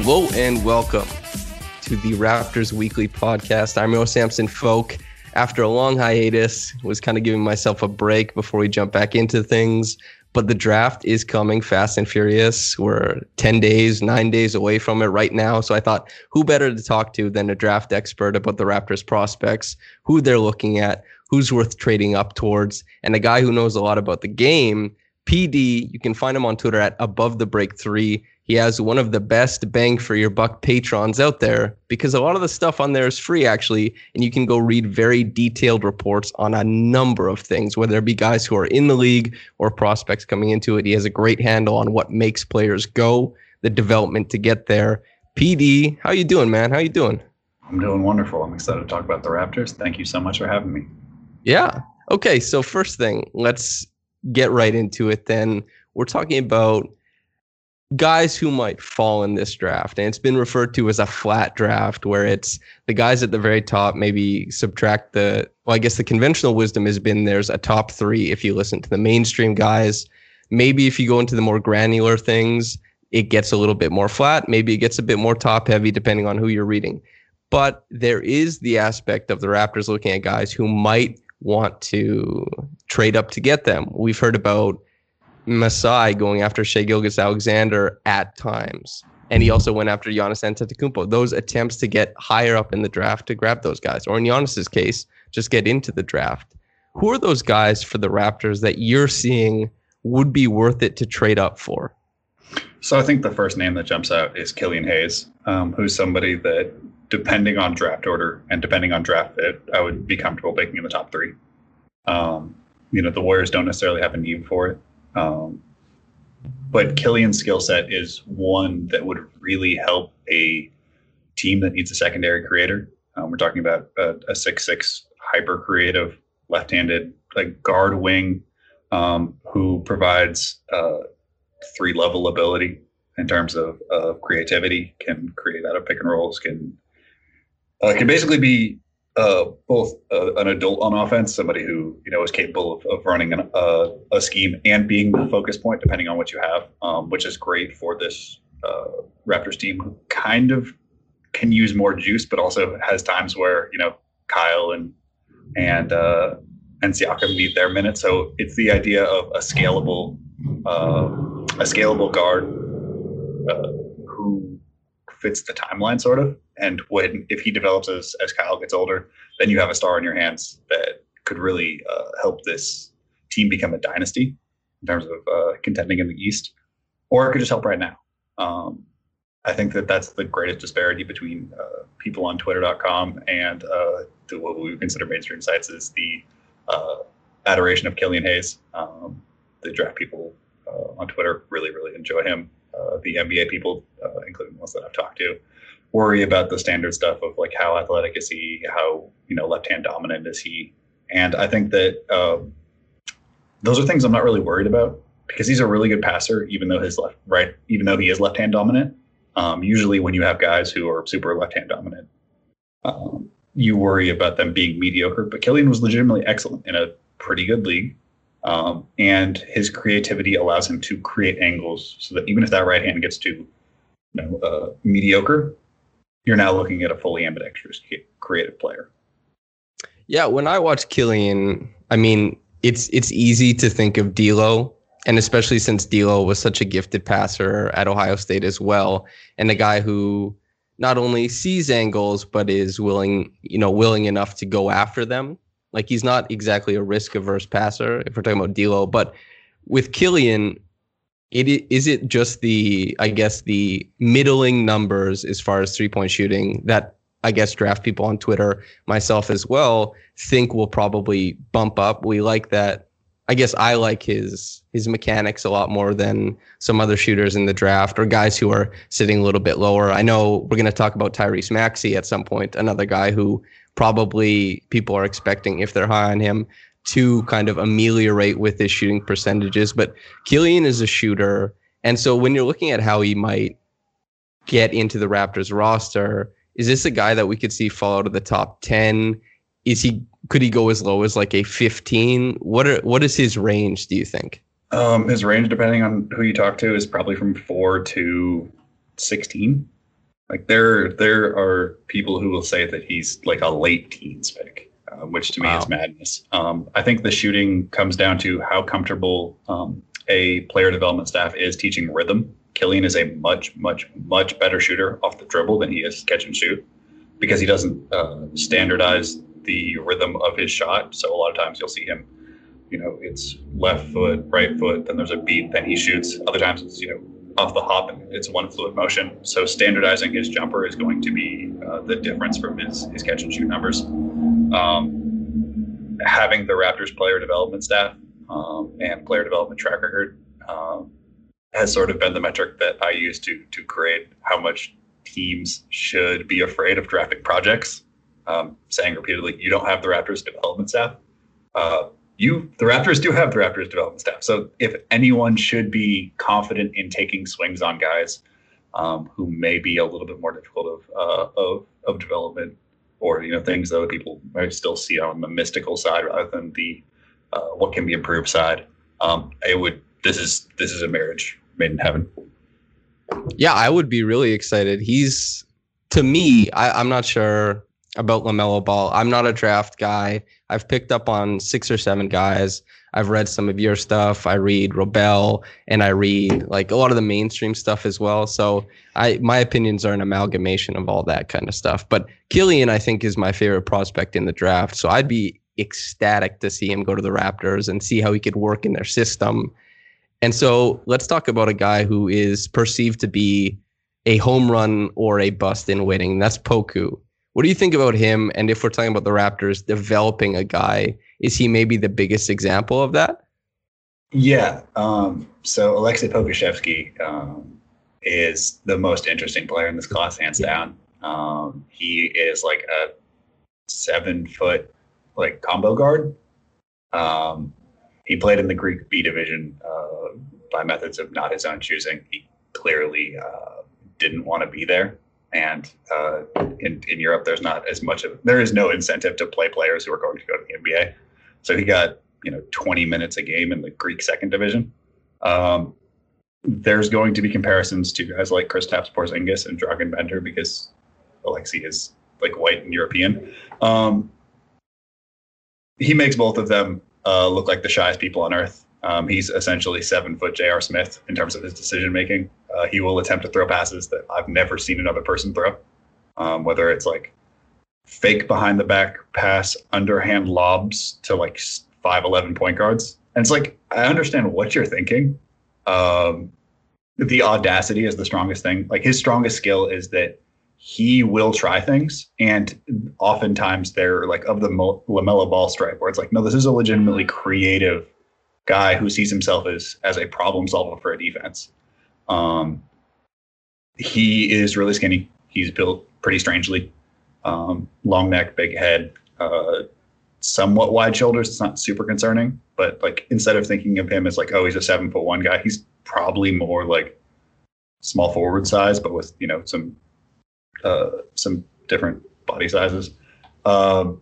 Hello and welcome to the Raptors Weekly Podcast. I'm Yo Samson Folk. After a long hiatus, was kind of giving myself a break before we jump back into things. But the draft is coming fast and furious. We're 10 days, nine days away from it right now. So I thought, who better to talk to than a draft expert about the Raptors prospects, who they're looking at, who's worth trading up towards, and a guy who knows a lot about the game. PD, you can find him on Twitter at above the break three. He has one of the best bang for your buck Patreons out there because a lot of the stuff on there is free actually, and you can go read very detailed reports on a number of things, whether it be guys who are in the league or prospects coming into it. He has a great handle on what makes players go, the development to get there. PD, how you doing, man? How you doing? I'm doing wonderful. I'm excited to talk about the Raptors. Thank you so much for having me. Yeah. Okay. So first thing, let's get right into it. Then we're talking about guys who might fall in this draft. And it's been referred to as a flat draft where it's the guys at the very top, maybe subtract the, well, I guess the conventional wisdom has been there's a top three if you listen to the mainstream guys. Maybe if you go into the more granular things, it gets a little bit more flat. Maybe it gets a bit more top heavy depending on who you're reading. But there is the aspect of the Raptors looking at guys who might want to trade up to get them. We've heard about Masai going after Shai Gilgeous-Alexander at times. And he also went after Giannis Antetokounmpo. Those attempts to get higher up in the draft to grab those guys, or in Giannis's case, just get into the draft. Who are those guys for the Raptors that you're seeing would be worth it to trade up for? So I think the first name that jumps out is Killian Hayes, um, who's somebody that, depending on draft order and depending on draft fit, I would be comfortable picking in the top three. Um, you know, the Warriors don't necessarily have a need for it. Um, but Killian's skill set is one that would really help a team that needs a secondary creator. Um, we're talking about a, six-six hyper creative left-handed like guard wing um, who provides uh, three level ability in terms of, of creativity, can create out of pick and rolls, can uh, can basically be uh, both uh, an adult on offense, somebody who you know is capable of, of running an, uh, a scheme and being the focus point, depending on what you have, um, which is great for this uh, Raptors team, who kind of can use more juice, but also has times where you know Kyle and and uh, and Siakam need their minutes. So it's the idea of a scalable a scalable guard who fits the timeline, sort of. And when if he develops as as Kyle gets older, then you have a star in your hands that could really uh, help this team become a dynasty in terms of uh, contending in the East, or it could just help right now. Um, I think that that's the greatest disparity between uh, people on Twitter.com and uh, to what we consider mainstream sites is the uh, adoration of Killian Hayes. Um, the draft people uh, on Twitter really, really enjoy him. the NBA people, including the ones that I've talked to, worry about the standard stuff of like how athletic is he, how you know left hand dominant is he, and I think that um, those are things I'm not really worried about because he's a really good passer, even though his left right, even though he is left hand dominant. Um, usually, when you have guys who are super left hand dominant, um, you worry about them being mediocre. But Killian was legitimately excellent in a pretty good league. Um, and his creativity allows him to create angles so that even if that right hand gets to you know, uh, mediocre, you're now looking at a fully ambidextrous creative player. Yeah, when I watch Killian, I mean, it's it's easy to think of D'Lo, and especially since D'Lo was such a gifted passer at Ohio State as well, and a guy who not only sees angles but is willing, you know, willing enough to go after them. Like he's not exactly a risk averse passer if we're talking about D'Lo, but with Killian, it is it just the I guess the middling numbers as far as three point shooting that I guess draft people on Twitter, myself as well, think will probably bump up. We like that. I guess I like his his mechanics a lot more than some other shooters in the draft or guys who are sitting a little bit lower. I know we're going to talk about Tyrese Maxey at some point, another guy who probably people are expecting if they're high on him to kind of ameliorate with his shooting percentages. But Killian is a shooter. And so when you're looking at how he might get into the Raptors roster, is this a guy that we could see fall out of the top 10? Is he could he go as low as like a 15? What are what is his range, do you think? Um, his range, depending on who you talk to, is probably from four to 16. Like there, there are people who will say that he's like a late teens pick uh, which to me wow. is madness. Um, I think the shooting comes down to how comfortable um, a player development staff is teaching rhythm. Killian is a much, much, much better shooter off the dribble than he is catch and shoot because he doesn't uh, standardize the rhythm of his shot. So a lot of times you'll see him, you know, it's left foot, right foot, then there's a beat, then he shoots. Other times it's, you know, off the hop and it's one fluid motion. So standardizing his jumper is going to be uh, the difference from his, his catch and shoot numbers um, having the Raptors player development staff um, and player development track record um, has sort of been the metric that I use to to create how much teams should be afraid of drafting projects. Um, saying repeatedly, you don't have the Raptors development staff. Uh, you, the Raptors, do have the Raptors development staff. So if anyone should be confident in taking swings on guys um, who may be a little bit more difficult of uh, of, of development or you know things that other people might still see on the mystical side rather than the uh, what can be improved side. Um, it would this is this is a marriage made in heaven. Yeah, I would be really excited. He's to me, I, I'm not sure about LaMelo Ball. I'm not a draft guy. I've picked up on six or seven guys. I've read some of your stuff. I read Robel and I read like a lot of the mainstream stuff as well. So I my opinions are an amalgamation of all that kind of stuff. But Killian, I think, is my favorite prospect in the draft. So I'd be ecstatic to see him go to the Raptors and see how he could work in their system. And so let's talk about a guy who is perceived to be a home run or a bust in waiting. That's Poku. What do you think about him? And if we're talking about the Raptors developing a guy, is he maybe the biggest example of that? Yeah. Um, so Aleksej Pokusevski um, is the most interesting player in this class, hands down. Um, he is like a seven foot like combo guard. Um, he played in the Greek B division uh, by methods of not his own choosing. He clearly uh, didn't want to be there and uh, in in Europe, there's not as much of there is no incentive to play players who are going to go to the NBA. So he got you know 20 minutes a game in the Greek second division. Um, there's going to be comparisons to guys like Kristaps Porzingis and Dragan Bender because Aleksej is like white and European. Um, he makes both of them uh, look like the shyest people on earth. Um, he's essentially seven foot J.R. Smith in terms of his decision making. Uh, he will attempt to throw passes that I've never seen another person throw, um, whether it's like fake behind the back pass, underhand lobs to like 5'11 point guards. And it's like, I understand what you're thinking. Um, the audacity is the strongest thing. Like his strongest skill is that he will try things. And oftentimes they're like of the LaMelo Ball stripe, where it's like, no, this is a legitimately creative guy who sees himself as as a problem solver for a defense. Um, he is really skinny. He's built pretty strangely. Um, long neck, big head, uh, somewhat wide shoulders. It's not super concerning, but like instead of thinking of him as like, oh, he's a seven foot one guy, he's probably more like small forward size, but with you know some uh, some different body sizes. Um,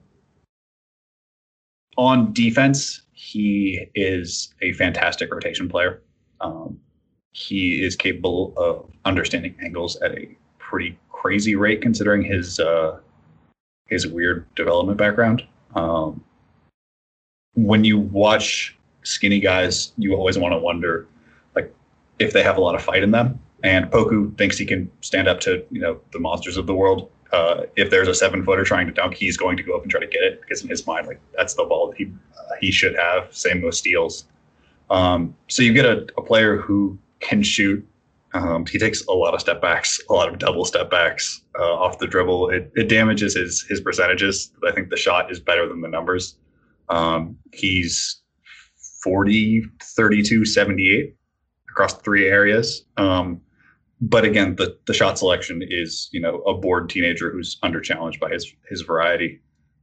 on defense, he is a fantastic rotation player. Um, he is capable of understanding angles at a pretty crazy rate, considering his uh, his weird development background. Um, when you watch skinny guys, you always want to wonder, like, if they have a lot of fight in them. And Poku thinks he can stand up to you know the monsters of the world. Uh, if there's a seven footer trying to dunk, he's going to go up and try to get it because in his mind, like that's the ball that he uh, he should have. Same with steals. Um, so you get a, a player who can shoot. Um, he takes a lot of step backs, a lot of double step backs uh, off the dribble. It, it damages his his percentages. I think the shot is better than the numbers. Um, he's 40, 32, 78 across three areas. Um, but again, the, the shot selection is, you know, a bored teenager who's under challenged by his his variety.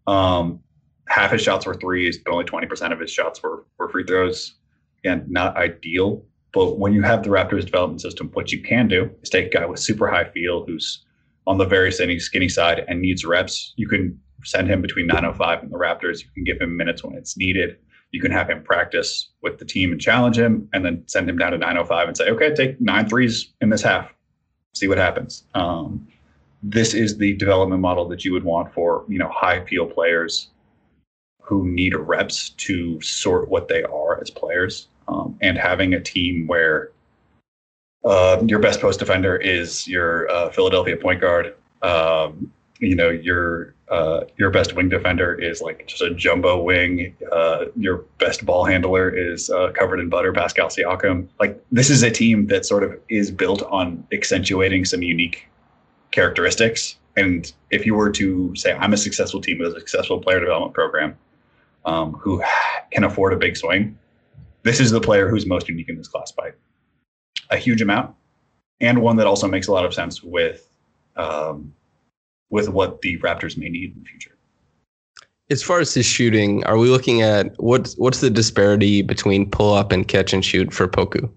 Um, half his shots were threes, but only 20% of his shots were, were free throws. Again, not ideal. But when you have the Raptors development system, what you can do is take a guy with super high feel who's on the very skinny, skinny side and needs reps. You can send him between 905 and the Raptors. You can give him minutes when it's needed. You can have him practice with the team and challenge him, and then send him down to 905 and say, okay, take nine threes in this half, see what happens. Um, this is the development model that you would want for you know high feel players who need reps to sort what they are as players, um, and having a team where uh, your best post defender is your uh, Philadelphia point guard. Um, you know your uh, your best wing defender is like just a jumbo wing. Uh, your best ball handler is uh, covered in butter, Pascal Siakam. Like this is a team that sort of is built on accentuating some unique characteristics. And if you were to say, I'm a successful team with a successful player development program um, who can afford a big swing, this is the player who's most unique in this class by a huge amount, and one that also makes a lot of sense with um, with what the Raptors may need in the future. As far as his shooting, are we looking at what's what's the disparity between pull up and catch and shoot for Poku?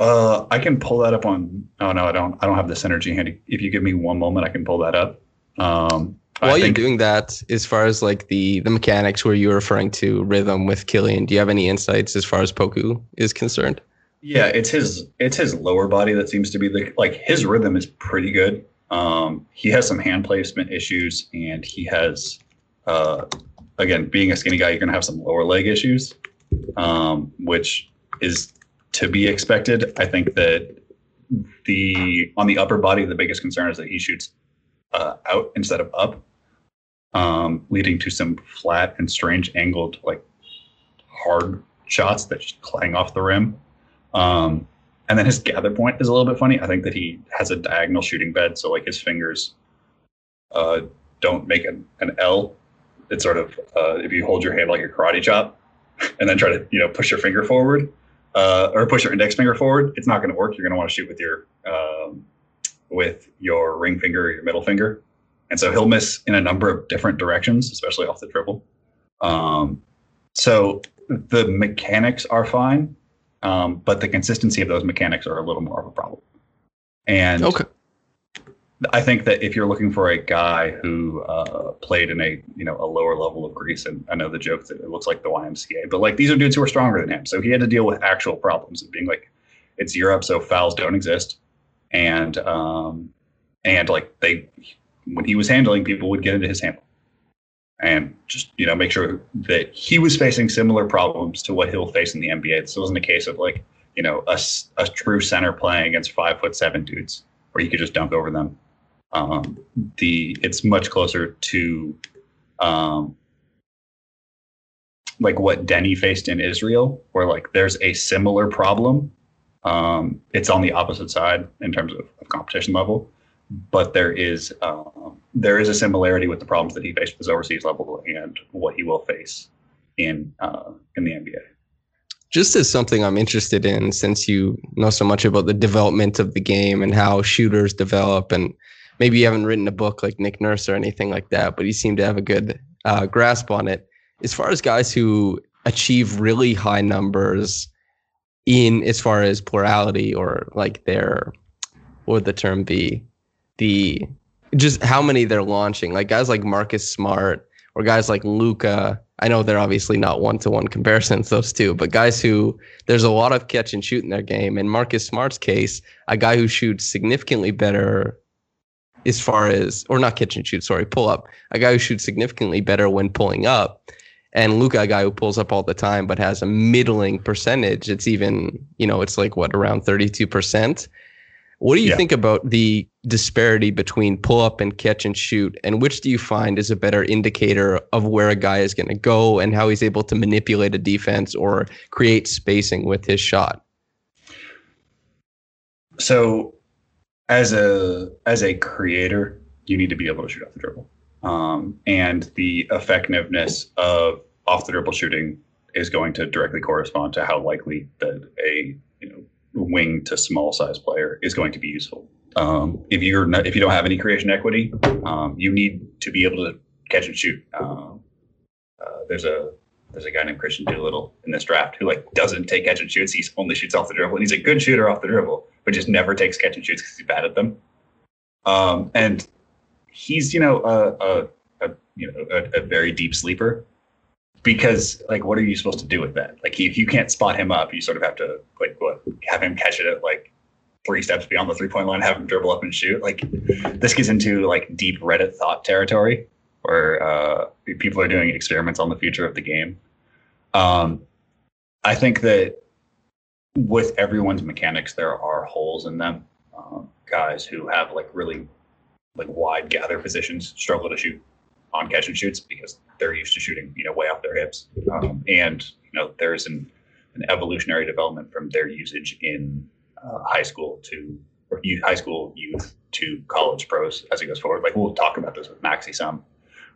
Uh, I can pull that up on. Oh no, I don't. I don't have this energy handy. If you give me one moment, I can pull that up. Um, While you're doing that, as far as like the the mechanics where you're referring to rhythm with Killian, do you have any insights as far as Poku is concerned? Yeah, it's his it's his lower body that seems to be the like his rhythm is pretty good. Um, he has some hand placement issues, and he has, uh, again, being a skinny guy, you're going to have some lower leg issues, um, which is to be expected. I think that the on the upper body, the biggest concern is that he shoots uh, out instead of up, um, leading to some flat and strange angled, like hard shots that just clang off the rim. Um, and then his gather point is a little bit funny. I think that he has a diagonal shooting bed, so like his fingers uh, don't make an, an L. It's sort of uh, if you hold your hand like a karate chop, and then try to you know push your finger forward uh, or push your index finger forward. It's not going to work. You're going to want to shoot with your um, with your ring finger or your middle finger, and so he'll miss in a number of different directions, especially off the dribble. Um, so the mechanics are fine um, but the consistency of those mechanics are a little more of a problem. And okay. I think that if you're looking for a guy who uh, played in a you know a lower level of Greece, and I know the joke that it looks like the YMCA, but like these are dudes who are stronger than him, so he had to deal with actual problems of being like, it's Europe, so fouls don't exist, and um, and like they when he was handling people would get into his handle, and just you know make sure that he was facing similar problems to what he'll face in the NBA. This wasn't a case of like you know a, a true center playing against five foot seven dudes where you could just dunk over them. Um, the it's much closer to um, like what Deni faced in Israel, where like there's a similar problem. Um, it's on the opposite side in terms of, of competition level, but there is um, there is a similarity with the problems that he faced at his overseas level and what he will face in uh, in the NBA. Just as something I'm interested in, since you know so much about the development of the game and how shooters develop, and maybe you haven't written a book like Nick Nurse or anything like that, but you seem to have a good uh, grasp on it. As far as guys who achieve really high numbers in as far as plurality or like their what would the term be the just how many they're launching. Like guys like Marcus Smart or guys like Luka. I know they're obviously not one to one comparisons, those two, but guys who there's a lot of catch and shoot in their game. In Marcus Smart's case, a guy who shoots significantly better as far as, or not catch and shoot, sorry, pull up, a guy who shoots significantly better when pulling up. And Luka, a guy who pulls up all the time but has a middling percentage. It's even, you know, it's like what, around 32%. What do you yeah. think about the disparity between pull up and catch and shoot? And which do you find is a better indicator of where a guy is going to go and how he's able to manipulate a defense or create spacing with his shot? So, as a as a creator, you need to be able to shoot off the dribble, um, and the effectiveness of off the dribble shooting is going to directly correspond to how likely that a you know wing to small size player is going to be useful. Um, if you're not, if you don't have any creation equity, um, you need to be able to catch and shoot. Um, uh, there's a there's a guy named Kristian Doolittle in this draft who like doesn't take catch and shoots. He only shoots off the dribble, and he's a good shooter off the dribble, but just never takes catch and shoots because he's bad at them. Um, and he's you know a, a, a you know a, a, very deep sleeper because like what are you supposed to do with that? Like if you can't spot him up, you sort of have to like what have him catch it at like three steps beyond the three point line, have him dribble up and shoot. Like this gets into like deep Reddit thought territory where uh, people are doing experiments on the future of the game. Um, I think that with everyone's mechanics, there are holes in them. Um, guys who have like really like wide gather positions struggle to shoot on catch and shoots because they're used to shooting you know way off their hips. Um, and you know there's an an evolutionary development from their usage in uh, high school to or youth, high school youth to college pros as it goes forward. Like we'll talk about this with Maxey some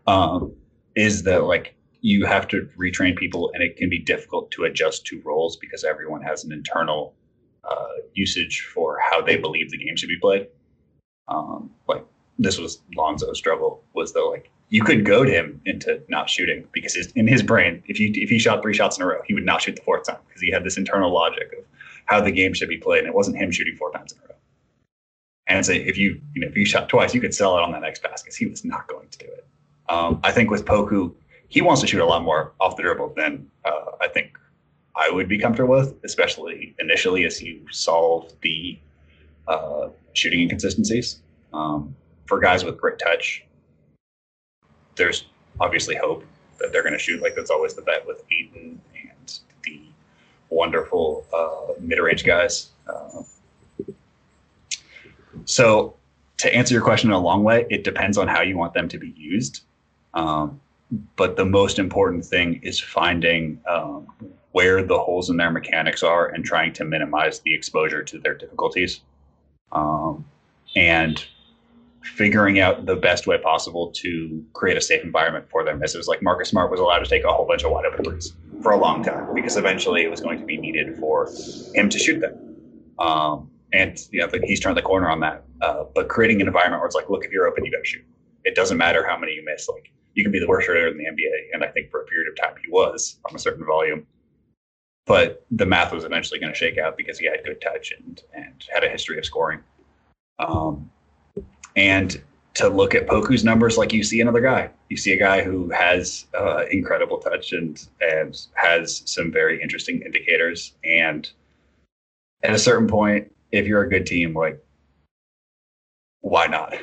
um, is that like you have to retrain people and it can be difficult to adjust to roles because everyone has an internal uh, usage for how they believe the game should be played. Um, like this was Lonzo's struggle was that like you could goad him into not shooting because his, in his brain, if you if he shot three shots in a row, he would not shoot the fourth time because he had this internal logic of how the game should be played, and it wasn't him shooting four times in a row. And say so if you you know if you shot twice, you could sell it on that next basket. Cuz he was not going to do it. Um, I think with Poku, he wants to shoot a lot more off the dribble than uh, I think I would be comfortable with, especially initially as you solve the uh, shooting inconsistencies. Um, for guys with great touch, there's obviously hope that they're going to shoot. Like that's always the bet with the wonderful uh, mid-range guys. Uh, so to answer your question in a long way, it depends on how you want them to be used. Um, but the most important thing is finding um, where the holes in their mechanics are and trying to minimize the exposure to their difficulties. Um, and figuring out the best way possible to create a safe environment for them. As it was Like Marcus Smart was allowed to take a whole bunch of wide open threes for a long time because eventually it was going to be needed for him to shoot them. Um, and you know, he's turned the corner on that. Uh, but creating an environment where it's like, look, if you're open, you got to shoot. It doesn't matter how many you miss. Like you can be the worst shooter in the NBA, and I think for a period of time he was on a certain volume. But the math was eventually going to shake out because he had good touch and and had a history of scoring. Um, and to look at Poku's numbers like you see another guy. You see a guy who has uh, incredible touch and and has some very interesting indicators. And at a certain point, if you're a good team, like why not?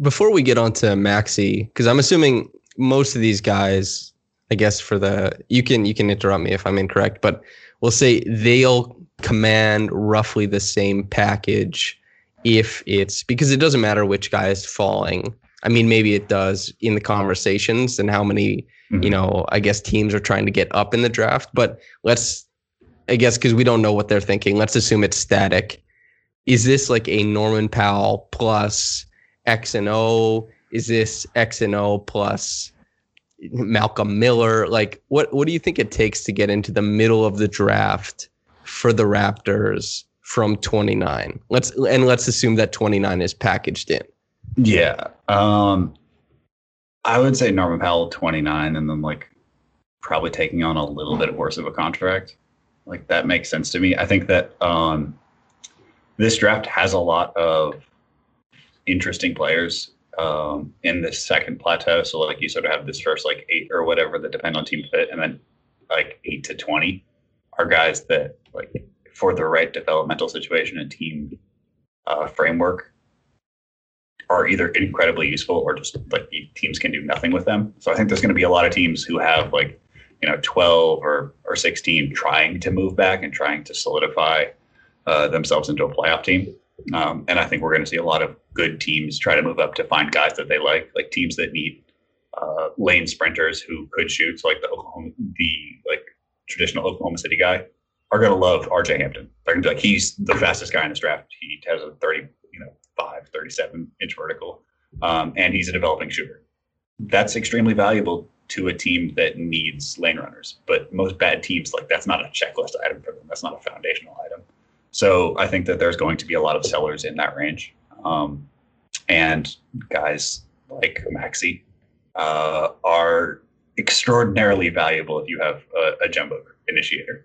before we get on to Maxey, because I'm assuming most of these guys, I guess for the you can you can interrupt me if I'm incorrect, but we'll say they'll command roughly the same package if it's because it doesn't matter which guy is falling. I mean, maybe it does in the conversations and how many, mm-hmm. you know, I guess teams are trying to get up in the draft. But let's, I guess, because we don't know what they're thinking, let's assume it's static. Is this like a Norman Powell plus X and O? Is this X and O plus Malcolm Miller? Like, what what do you think it takes to get into the middle of the draft for the Raptors from 29? Let's and let's assume that 29 is packaged in. Yeah, um, I would say Norman Powell 29, and then like probably taking on a little bit worse of a contract. Like that makes sense to me. I think that um, this draft has a lot of interesting players um, in this second plateau. So like you sort of have this first like eight or whatever that depend on team fit, and then like eight to twenty are guys that like for the right developmental situation and team uh, framework are either incredibly useful or just like teams can do nothing with them. So I think there's going to be a lot of teams who have like you know 12 or or 16 trying to move back and trying to solidify uh, themselves into a playoff team. Um, and I think we're going to see a lot of good teams try to move up to find guys that they like, like teams that need uh, lane sprinters who could shoot. So like the Oklahoma, the like traditional Oklahoma City guy are going to love RJ Hampton. They're going to be like, he's the fastest guy in this draft. He has a 30, you know, 5, 37 inch vertical, um, and he's a developing shooter. That's extremely valuable to a team that needs lane runners. But most bad teams, like that's not a checklist item for them. That's not a foundational item. So I think that there's going to be a lot of sellers in that range. Um, and guys like Maxey uh, are extraordinarily valuable if you have a, a jumbo initiator.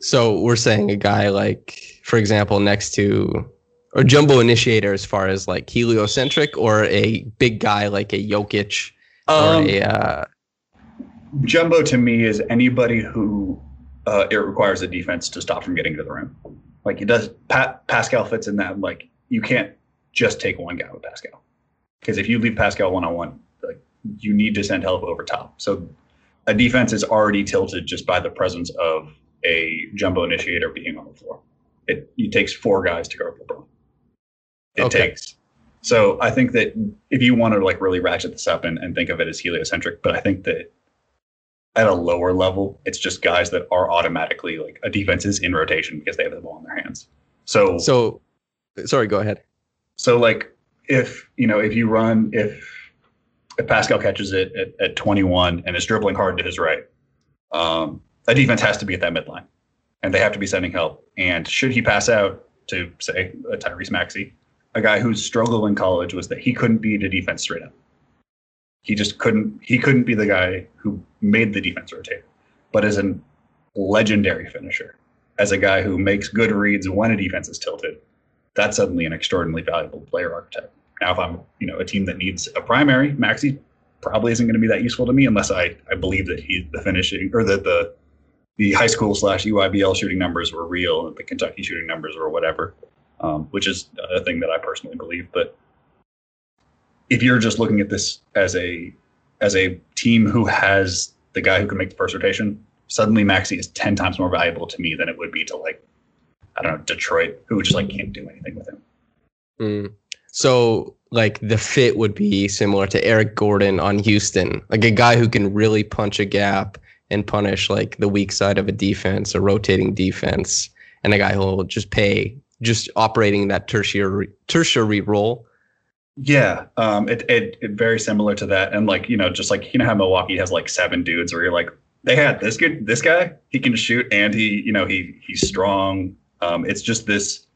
So we're saying a guy like, for example, next to or jumbo initiator as far as like heliocentric or a big guy like a Jokic um, or a uh, jumbo to me is anybody who uh, it requires a defense to stop from getting to the rim. Like it does, pa- Pascal fits in that. Like you can't just take one guy with Pascal because if you leave Pascal one on one, like you need to send help over top. So a defense is already tilted just by the presence of a jumbo initiator being on the floor. It, it takes four guys to guard LeBron. It okay. takes. So I think that if you want to like really ratchet this up and, and think of it as heliocentric, but I think that at a lower level, it's just guys that are automatically like a defense is in rotation because they have the ball in their hands. So so sorry, go ahead. So like if you know if you run if if Pascal catches it at, at 21 and is dribbling hard to his right, um, a defense has to be at that midline, and they have to be sending help. And should he pass out to say a Tyrese Maxey, a guy whose struggle in college was that he couldn't beat a defense straight up. He just couldn't. He couldn't be the guy who made the defense rotate. But as a legendary finisher, as a guy who makes good reads when a defense is tilted, that's suddenly an extraordinarily valuable player archetype. Now, if I'm you know a team that needs a primary, Maxey probably isn't going to be that useful to me unless I, I believe that he the finishing or that the the high school slash EYBL shooting numbers were real and the Kentucky shooting numbers were whatever, um, which is a thing that I personally believe. But if you're just looking at this as a as a team who has the guy who can make the first rotation, suddenly Maxey is ten times more valuable to me than it would be to like I don't know Detroit, who just like can't do anything with him. Mm. So like the fit would be similar to Eric Gordon on Houston, like a guy who can really punch a gap and punish like the weak side of a defense, a rotating defense, and a guy who'll just pay just operating that tertiary tertiary role. Yeah, um, it, it it very similar to that, and like you know, just like you know how Milwaukee has like seven dudes, where you're like, they had this good, this guy, he can shoot, and he, you know, he he's strong. Um, it's just this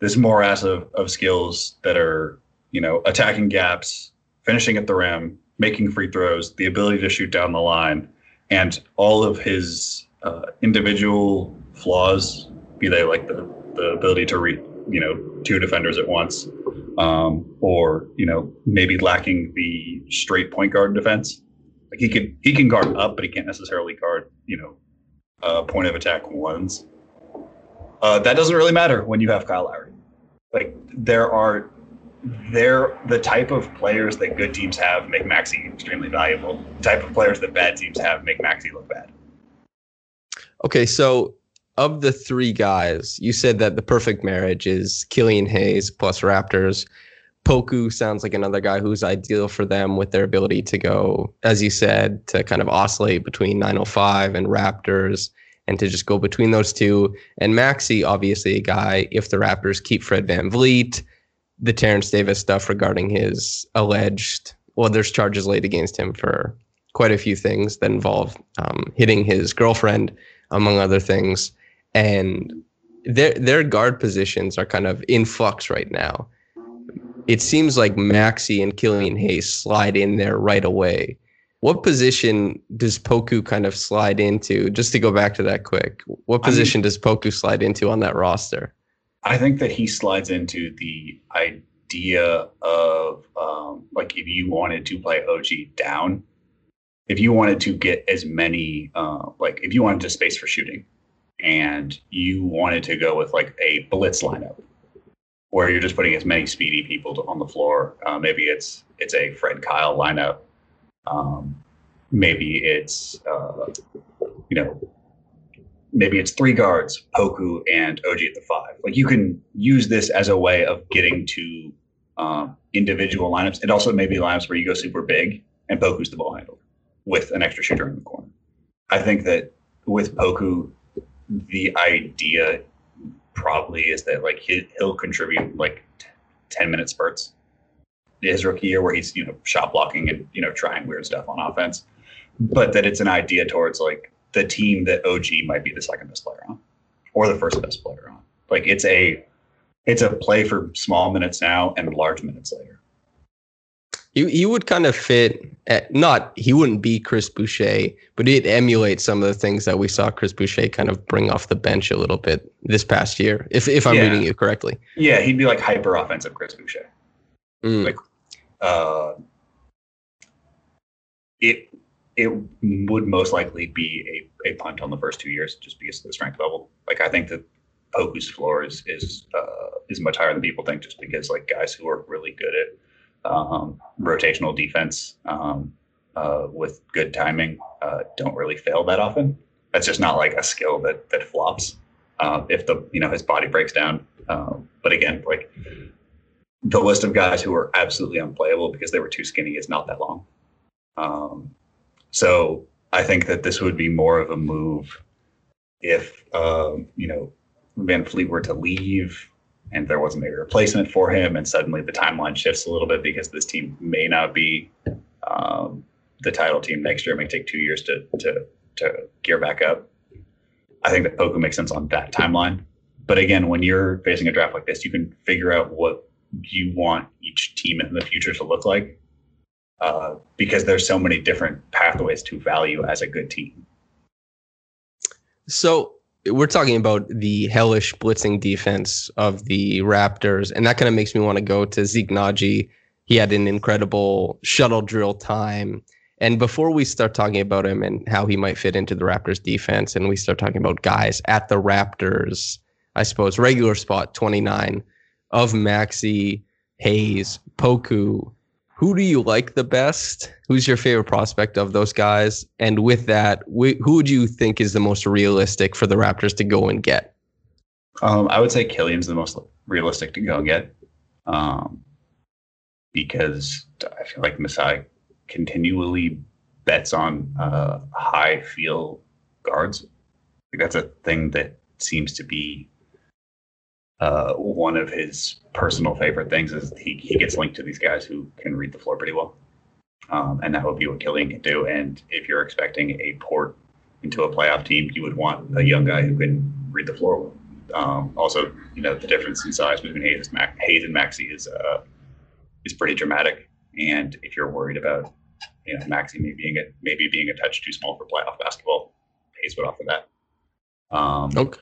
this morass of of skills that are you know attacking gaps, finishing at the rim, making free throws, the ability to shoot down the line, and all of his uh, individual flaws, be they like the the ability to read you know two defenders at once, um, or you know maybe lacking the straight point guard defense. Like he can he can guard up, but he can't necessarily guard you know uh, point of attack ones. Uh, that doesn't really matter when you have Kyle Lowry. Like there are they're the type of players that good teams have make Maxey extremely valuable. The type of players that bad teams have make Maxey look bad. Okay, so of the three guys, you said that the perfect marriage is Killian Hayes plus Raptors. Poku sounds like another guy who's ideal for them with their ability to go, as you said, to kind of oscillate between 905 and Raptors and to just go between those two. And Maxey, obviously, a guy, if the Raptors keep Fred VanVleet, the Terence Davis stuff regarding his alleged, well, there's charges laid against him for quite a few things that involve um, hitting his girlfriend, among other things. And their their guard positions are kind of in flux right now. It seems like Maxey and Killian Hayes slide in there right away. What position does Poku kind of slide into? Just to go back to that quick, what position I mean, does Poku slide into on that roster? I think that he slides into the idea of um, like if you wanted to play OG down, if you wanted to get as many, uh, like if you wanted to space for shooting, and you wanted to go with like a blitz lineup where you're just putting as many speedy people to, on the floor. Uh, maybe it's it's a Fred Kyle lineup. Um, maybe it's uh, you know maybe it's three guards, Poku and OG at the five. Like you can use this as a way of getting to um, individual lineups. It also may be lineups where you go super big and Poku's the ball handler with an extra shooter in the corner. I think that with Poku, the idea probably is that like he, he'll contribute like t- ten minute spurts his rookie year where he's you know shot blocking and you know trying weird stuff on offense, but that it's an idea towards like the team that OG might be the second best player on or the first best player on. Like it's a it's a play for small minutes now and large minutes later. He, he would kind of fit, at, not, he wouldn't be Chris Boucher, but he'd emulate some of the things that we saw Chris Boucher kind of bring off the bench a little bit this past year, if, if I'm Yeah. reading you correctly. Yeah, he'd be like hyper offensive Chris Boucher. Mm. Like, uh, it it would most likely be a, a punt on the first two years just because of the strength level. Like I think that Poku's floor is is uh, is much higher than people think, just because like guys who are really good at um, rotational defense um, uh, with good timing uh, don't really fail that often. That's just not like a skill that that flops uh, if the you know his body breaks down. Um, but again, like the list of guys who are absolutely unplayable because they were too skinny is not that long. Um, so I think that this would be more of a move if um, you know VanVleet were to leave and there wasn't a replacement for him, and suddenly the timeline shifts a little bit because this team may not be um, the title team next year. It may take two years to to to gear back up. I think that Poku makes sense on that timeline. But again, when you're facing a draft like this, you can figure out what you want each team in the future to look like uh, because there's so many different pathways to value as a good team. So we're talking about the hellish blitzing defense of the Raptors, and that kind of makes me want to go to Zeke Nnaji. He had an incredible shuttle drill time. And before we start talking about him and how he might fit into the Raptors defense, and we start talking about guys at the Raptors, I suppose, regular spot 29 of Maxey, Hayes, Poku, who do you like the best? Who's your favorite prospect of those guys? And with that, wh- who would you think is the most realistic for the Raptors to go and get? Um, I would say Killian's the most realistic to go get um, because I feel like Masai continually bets on uh, high feel guards. Like that's a thing that seems to be uh, one of his personal favorite things is he, he gets linked to these guys who can read the floor pretty well. Um, and that would be what Killian can do. And if you're expecting a port into a playoff team, you would want a young guy who can read the floor. Um, also, you know, the difference in size between Hayes, Mac, Hayes and Maxey is uh, is pretty dramatic. And if you're worried about, you know, Maxey maybe being a, maybe being a touch too small for playoff basketball, Hayes would offer that. Um, Okay.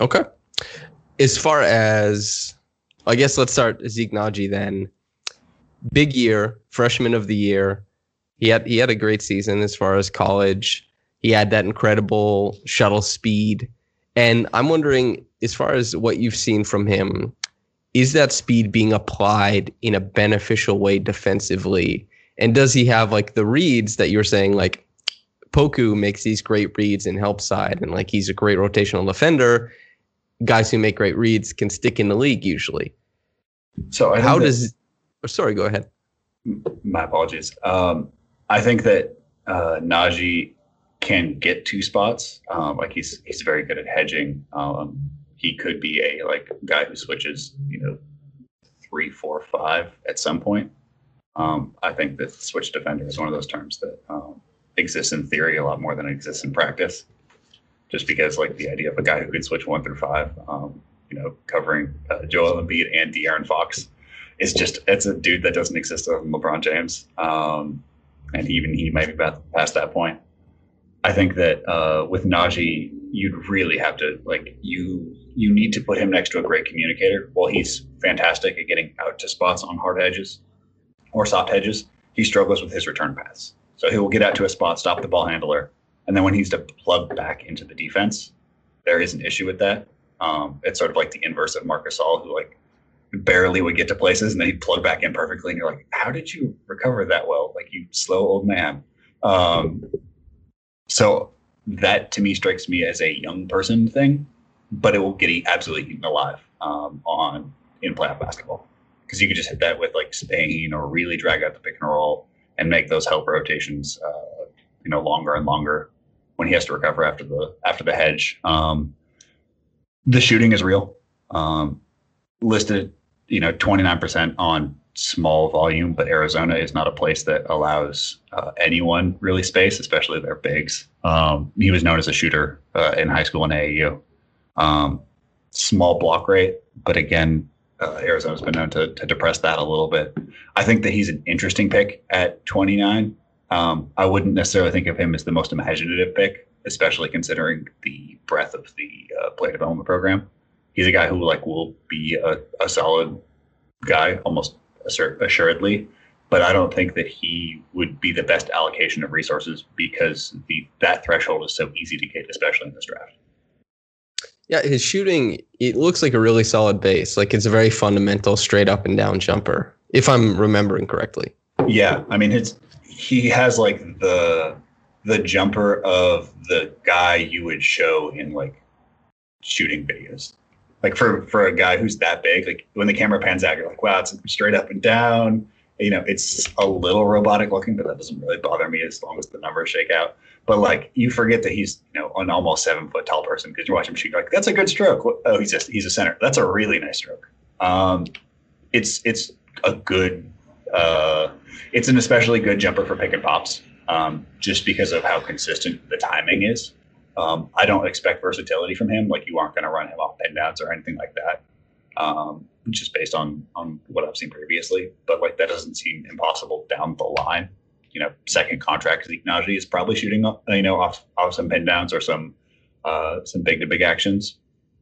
Okay. As far as, I guess let's start Zeke Nnaji then. Big year, freshman of the year. He had he had a great season as far as college. He had that incredible shuttle speed. And I'm wondering, as far as what you've seen from him, is that speed being applied in a beneficial way defensively? And does he have like the reads that you're saying, like Poku makes these great reads and help side, and like he's a great rotational defender. Guys who make great reads can stick in the league usually. so I How does? oh, sorry, go ahead. my apologies. Um, I think that uh, Nnaji can get two spots. Um, like he's he's very good at hedging. Um, he could be a like guy who switches, you know, three, four, five at some point. Um, I think that switch defender is one of those terms that um, exists in theory a lot more than it exists in practice. Just because, like, the idea of a guy who can switch one through five, um, you know, covering uh, Joel Embiid and De'Aaron Fox is just it's a dude that doesn't exist other than LeBron James, um, and even he might be past, that point. I think that uh, with Nnaji, you'd really have to like you you need to put him next to a great communicator. While he's fantastic at getting out to spots on hard hedges or soft hedges, he struggles with his return paths. So he will get out to a spot, stop the ball handler, and then when he's to plug back into the defense, there is an issue with that. Um, it's sort of like the inverse of Marc Gasol, who like barely would get to places and then he'd plug back in perfectly. And you're like, how did you recover that well? Like you slow old man. Um, so that to me strikes me as a young person thing, but it will get absolutely eaten alive um, on in playoff basketball because you could just hit that with like Spain or really drag out the pick and roll and make those help rotations, uh, you know, longer and longer when he has to recover after the after the hedge. Um, the shooting is real. Um, listed, you know, 29% on small volume, but Arizona is not a place that allows uh, anyone really space, especially their bigs. Um, he was known as a shooter uh, in high school and AAU. Um, small block rate, but again, uh, Arizona's been known to, to depress that a little bit. I think that he's an interesting pick at 29. Um, I wouldn't necessarily think of him as the most imaginative pick, especially considering the breadth of the uh, play development program. He's a guy who like will be a, a solid guy almost assuredly, but I don't think that he would be the best allocation of resources because the that threshold is so easy to get, especially in this draft. Yeah, his shooting it looks like a really solid base. Like it's a very fundamental straight up and down jumper, if I'm remembering correctly. Yeah, I mean his he has like the the jumper of the guy you would show in like shooting videos. Like for for a guy who's that big, like when the camera pans out, you're like, wow, it's straight up and down. You know, it's a little robotic looking, but that doesn't really bother me as long as the numbers shake out. But like you forget that he's you know an almost seven foot tall person because you watch him shoot. Like that's a good stroke. Oh, he's just he's a center. That's a really nice stroke. Um, it's it's a good. Uh, it's an especially good jumper for pick and pops, um, just because of how consistent the timing is. Um, I don't expect versatility from him. Like you aren't going to run him off pin downs or anything like that. Um, just based on on what I've seen previously. But like that doesn't seem impossible down the line you know second contract Zeke Nnaji is probably shooting you know off off some pin downs or some uh, some big to big actions.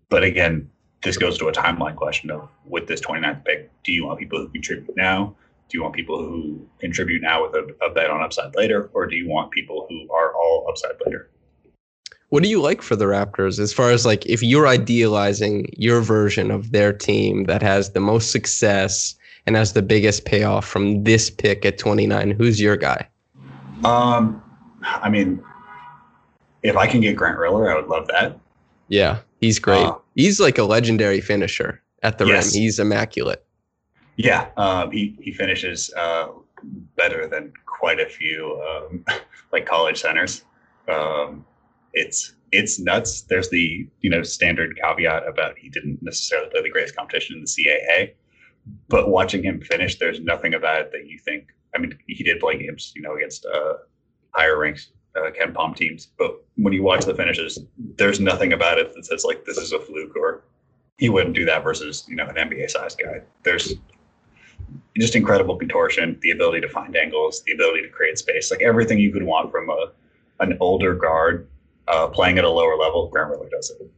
But again, this goes to a timeline question of with this 29th pick, do you want people who contribute now? Do you want people who contribute now with a, a bet on upside later, or do you want people who are all upside later? What do you like for the Raptors as far as like if you're idealizing your version of their team that has the most success and has the biggest payoff from this pick at 29? Who's your guy? Um, I mean, if I can get Grant Riller, I would love that. Yeah, he's great. Uh, he's like a legendary finisher at the yes. rim. He's immaculate. Yeah, um, he he finishes uh, better than quite a few um, like college centers. Um, it's it's nuts. There's the you know standard caveat about he didn't necessarily play the greatest competition in the CAA, but watching him finish, there's nothing about it that you think. I mean, he did play games, you know, against uh, higher ranks uh, KenPom teams, but when you watch the finishes, there's nothing about it that says like this is a fluke or he wouldn't do that versus you know an NBA sized guy. There's just incredible contortion, the ability to find angles, the ability to create space, like everything you could want from a an older guard uh, playing at a lower level. Grant really does it.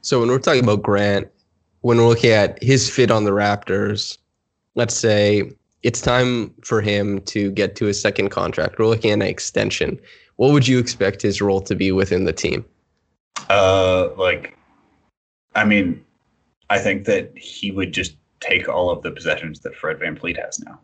So when we're talking about Grant, when we're looking at his fit on the Raptors, let's say it's time for him to get to his second contract. We're looking at an extension. What would you expect his role to be within the team? Uh, like, I mean, I think that he would just take all of the possessions that Fred Van VanVleet has now.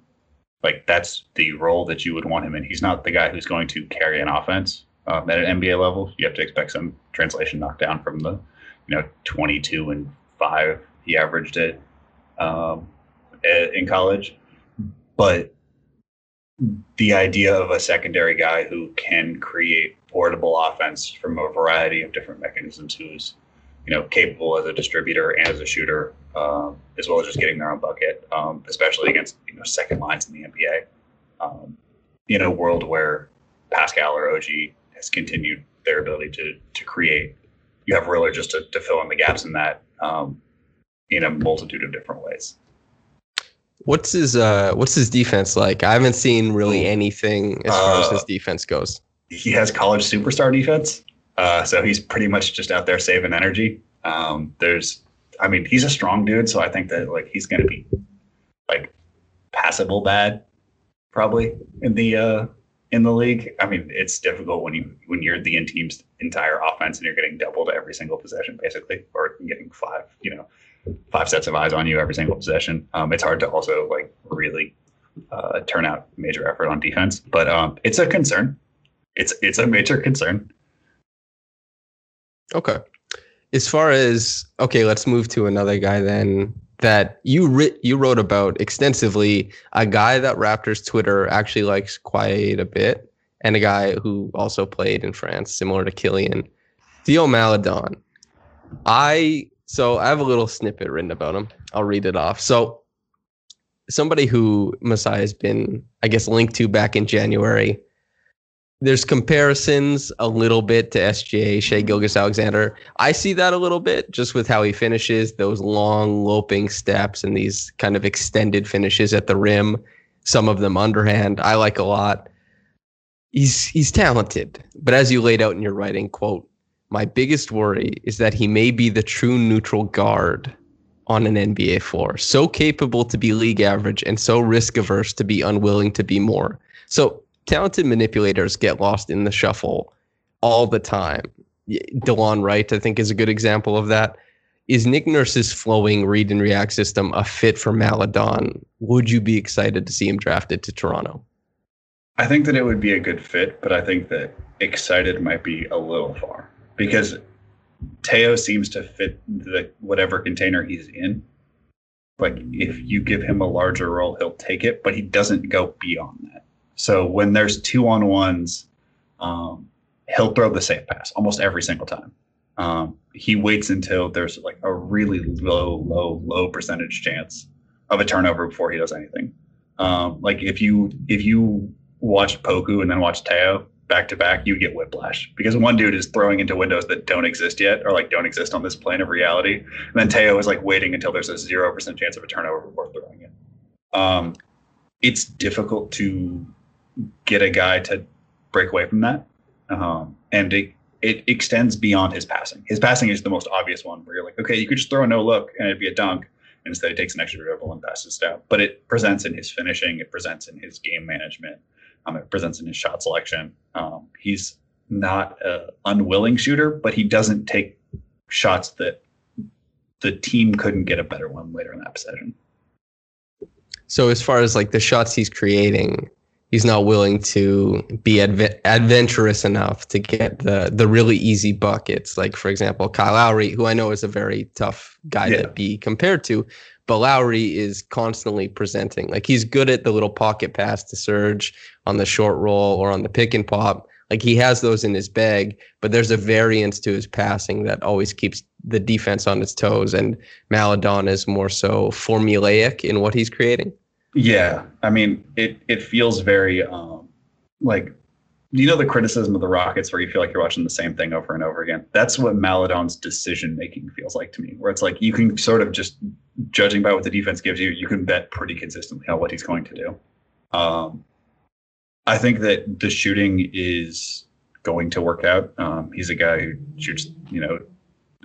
Like, that's the role that you would want him in. He's not the guy who's going to carry an offense um, at an NBA level. You have to expect some translation knockdown from the, you know, 22 and five he averaged it um, in college. But the idea of a secondary guy who can create portable offense from a variety of different mechanisms, who's you know capable as a distributor and as a shooter, um, as well as just getting their own bucket, um, especially against you know second lines in the NBA. Um, in a world where Pascal or OG has continued their ability to to create, you have Riller just to, to fill in the gaps in that. Um, in a multitude of different ways. What's his uh what's his defense like? I haven't seen really anything as far uh, as his defense goes. He has college superstar defense. Uh, so he's pretty much just out there saving energy. Um, there's I mean, he's a strong dude, so I think that like he's gonna be like passable bad probably in the uh in the league. I mean, it's difficult when you when you're the in team's entire offense and you're getting doubled every single possession, basically, or getting five. You know, five sets of eyes on you every single possession. Um, it's hard to also like really uh, turn out major effort on defense, but um, it's a concern. It's it's a major concern. Okay. As far as okay, let's move to another guy then that you writ you wrote about extensively. A guy that Raptors Twitter actually likes quite a bit, and a guy who also played in France, similar to Killian, Theo Maledon. I so I have a little snippet written about him. I'll read it off. So somebody who Masai has been, I guess, linked to back in January. There's comparisons a little bit to SGA, Shai mm-hmm. Gilgeous-Alexander. I see that a little bit just with how he finishes, those long loping steps and these kind of extended finishes at the rim, some of them underhand. I like a lot. He's he's talented, but as you laid out in your writing, quote, my biggest worry is that he may be the true neutral guard on an NBA floor, so capable to be league average and so risk averse to be unwilling to be more. So talented manipulators get lost in the shuffle all the time. DeLon Wright, I think, is a good example of that. Is Nick Nurse's flowing read and react system a fit for Maledon? Would you be excited to see him drafted to Toronto? I think that it would be a good fit, but I think that excited might be a little far because Teo seems to fit the whatever container he's in. Like if you give him a larger role, he'll take it, but he doesn't go beyond that. So when there's two on ones, um, he'll throw the safe pass almost every single time. Um, he waits until there's like a really low, low, low percentage chance of a turnover before he does anything. Um, like if you if you watch Poku and then watch Teo back to back, you get whiplash because one dude is throwing into windows that don't exist yet or like don't exist on this plane of reality. And then Teo is like waiting until there's a 0% chance of a turnover before throwing it. Um, it's difficult to get a guy to break away from that. Um, and it, it extends beyond his passing. His passing is the most obvious one where you're like, okay, you could just throw a no look and it'd be a dunk. Instead, he takes an extra dribble and passes down. But it presents in his finishing, it presents in his game management um, it presents in his shot selection. Um, he's not an unwilling shooter, but he doesn't take shots that the team couldn't get a better one later in that possession. So as far as like the shots he's creating, he's not willing to be adve- adventurous enough to get the the really easy buckets. Like for example, Kyle Lowry, who I know is a very tough guy yeah. to be compared to, but Lowry is constantly presenting. Like he's good at the little pocket pass to Serge on the short roll or on the pick and pop. Like he has those in his bag, but there's a variance to his passing that always keeps the defense on its toes. And Maledon is more so formulaic in what he's creating. Yeah, I mean, it it feels very um, like you know the criticism of the Rockets where you feel like you're watching the same thing over and over again. That's what Maledon's decision making feels like to me, where it's like you can sort of just judging by what the defense gives you, you can bet pretty consistently on what he's going to do. Um, I think that the shooting is going to work out. Um, he's a guy who shoots, you know,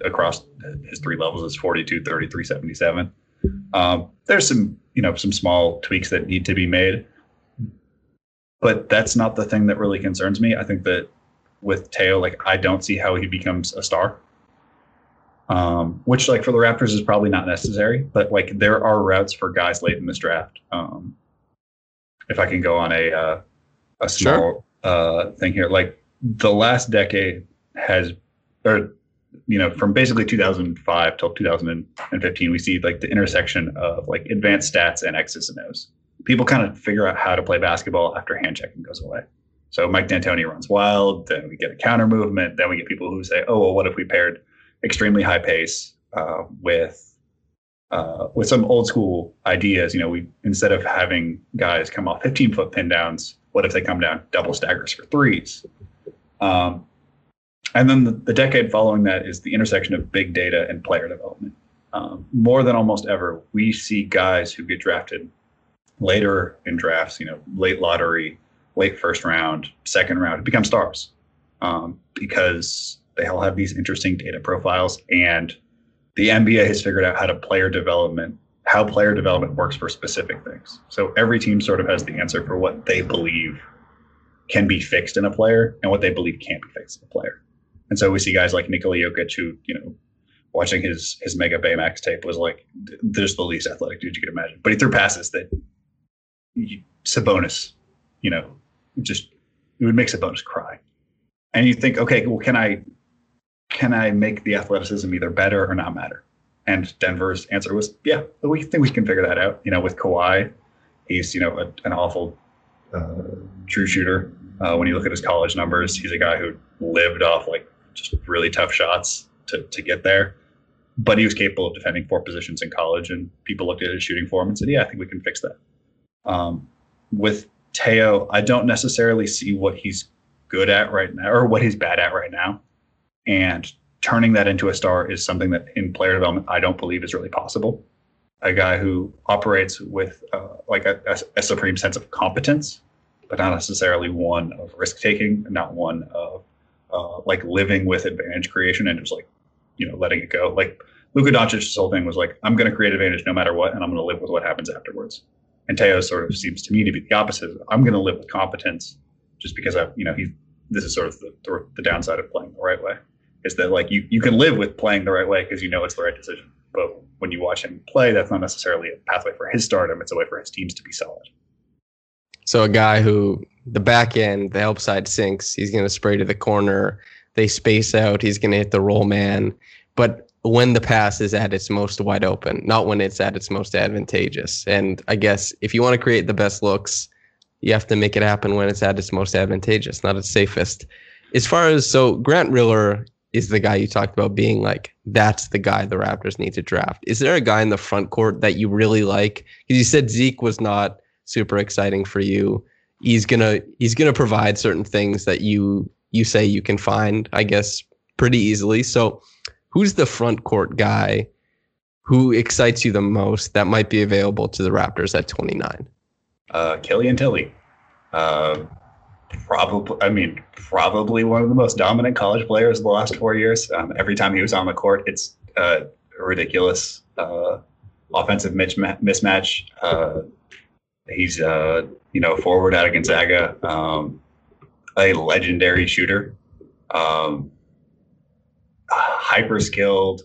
across his three levels is 42, 33, 77. Um, there's some, you know, some small tweaks that need to be made but that's not the thing that really concerns me. I think that with Teo, like I don't see how he becomes a star. Um, which like for the Raptors is probably not necessary, but like there are routes for guys late in this draft. Um, if I can go on a uh, a small sure. uh, thing here, like the last decade has, or you know, from basically 2005 till 2015, we see like the intersection of like advanced stats and X's and O's people kind of figure out how to play basketball after hand checking goes away. So Mike D'Antoni runs wild, then we get a counter movement, then we get people who say, "Oh, well, what if we paired extremely high pace uh, with uh, with some old school ideas? You know, we instead of having guys come off 15 foot pin downs, what if they come down double staggers for threes? Um, and then the, the, decade following that is the intersection of big data and player development. Um, more than almost ever, we see guys who get drafted later in drafts, you know, late lottery, late first round, second round, become stars um, because they all have these interesting data profiles. And the NBA has figured out how to player development, how player development works for specific things. So every team sort of has the answer for what they believe can be fixed in a player and what they believe can't be fixed in a player. And so we see guys like Nikola Jokic who, you know, watching his his mega Bemax tape was like there's the least athletic dude you could imagine. But he threw passes that Sabonis, you know, just it would make Sabonis cry. And you think, okay, well, can I can I make the athleticism either better or not matter? And Denver's answer was, yeah, we think we can figure that out. You know, with Kawhi, he's you know a, an awful uh, true shooter. Uh, when you look at his college numbers, he's a guy who lived off like just really tough shots to to get there. But he was capable of defending four positions in college, and people looked at his shooting form and said, "Yeah, I think we can fix that." Um, with Teo, I don't necessarily see what he's good at right now or what he's bad at right now, and turning that into a star is something that in player development I don't believe is really possible. A guy who operates with uh, like a, a, a supreme sense of competence, but not necessarily one of risk taking, not one of uh, like living with advantage creation and just like you know letting it go. Like Luka Doncic's whole thing was like, I'm going to create advantage no matter what, and I'm going to live with what happens afterwards. And Teo sort of seems to me to be the opposite. I'm going to live with competence, just because I, you know, he. This is sort of the, the, downside of playing the right way, is that like you you can live with playing the right way because you know it's the right decision. But when you watch him play, that's not necessarily a pathway for his stardom. It's a way for his teams to be solid. So a guy who the back end, the help side sinks, he's going to spray to the corner. They space out. He's going to hit the roll man. But when the pass is at its most wide open, not when it's at its most advantageous. And I guess if you want to create the best looks, you have to make it happen when it's at its most advantageous, not its safest. As far as so Grant Riller is the guy you talked about being like that's the guy the Raptors need to draft. Is there a guy in the front court that you really like? Because you said Zeke was not super exciting for you. He's gonna he's gonna provide certain things that you you say you can find, I guess, pretty easily. So who's the front court guy who excites you the most that might be available to the Raptors at 29? Uh, Killian Tillie. Uh, probably, I mean, probably one of the most dominant college players of the last four years. Um, every time he was on the court, it's uh, ridiculous uh, offensive mismatch. Uh, he's, uh, you know, forward out of Gonzaga, um, a legendary shooter. Um, hyper skilled.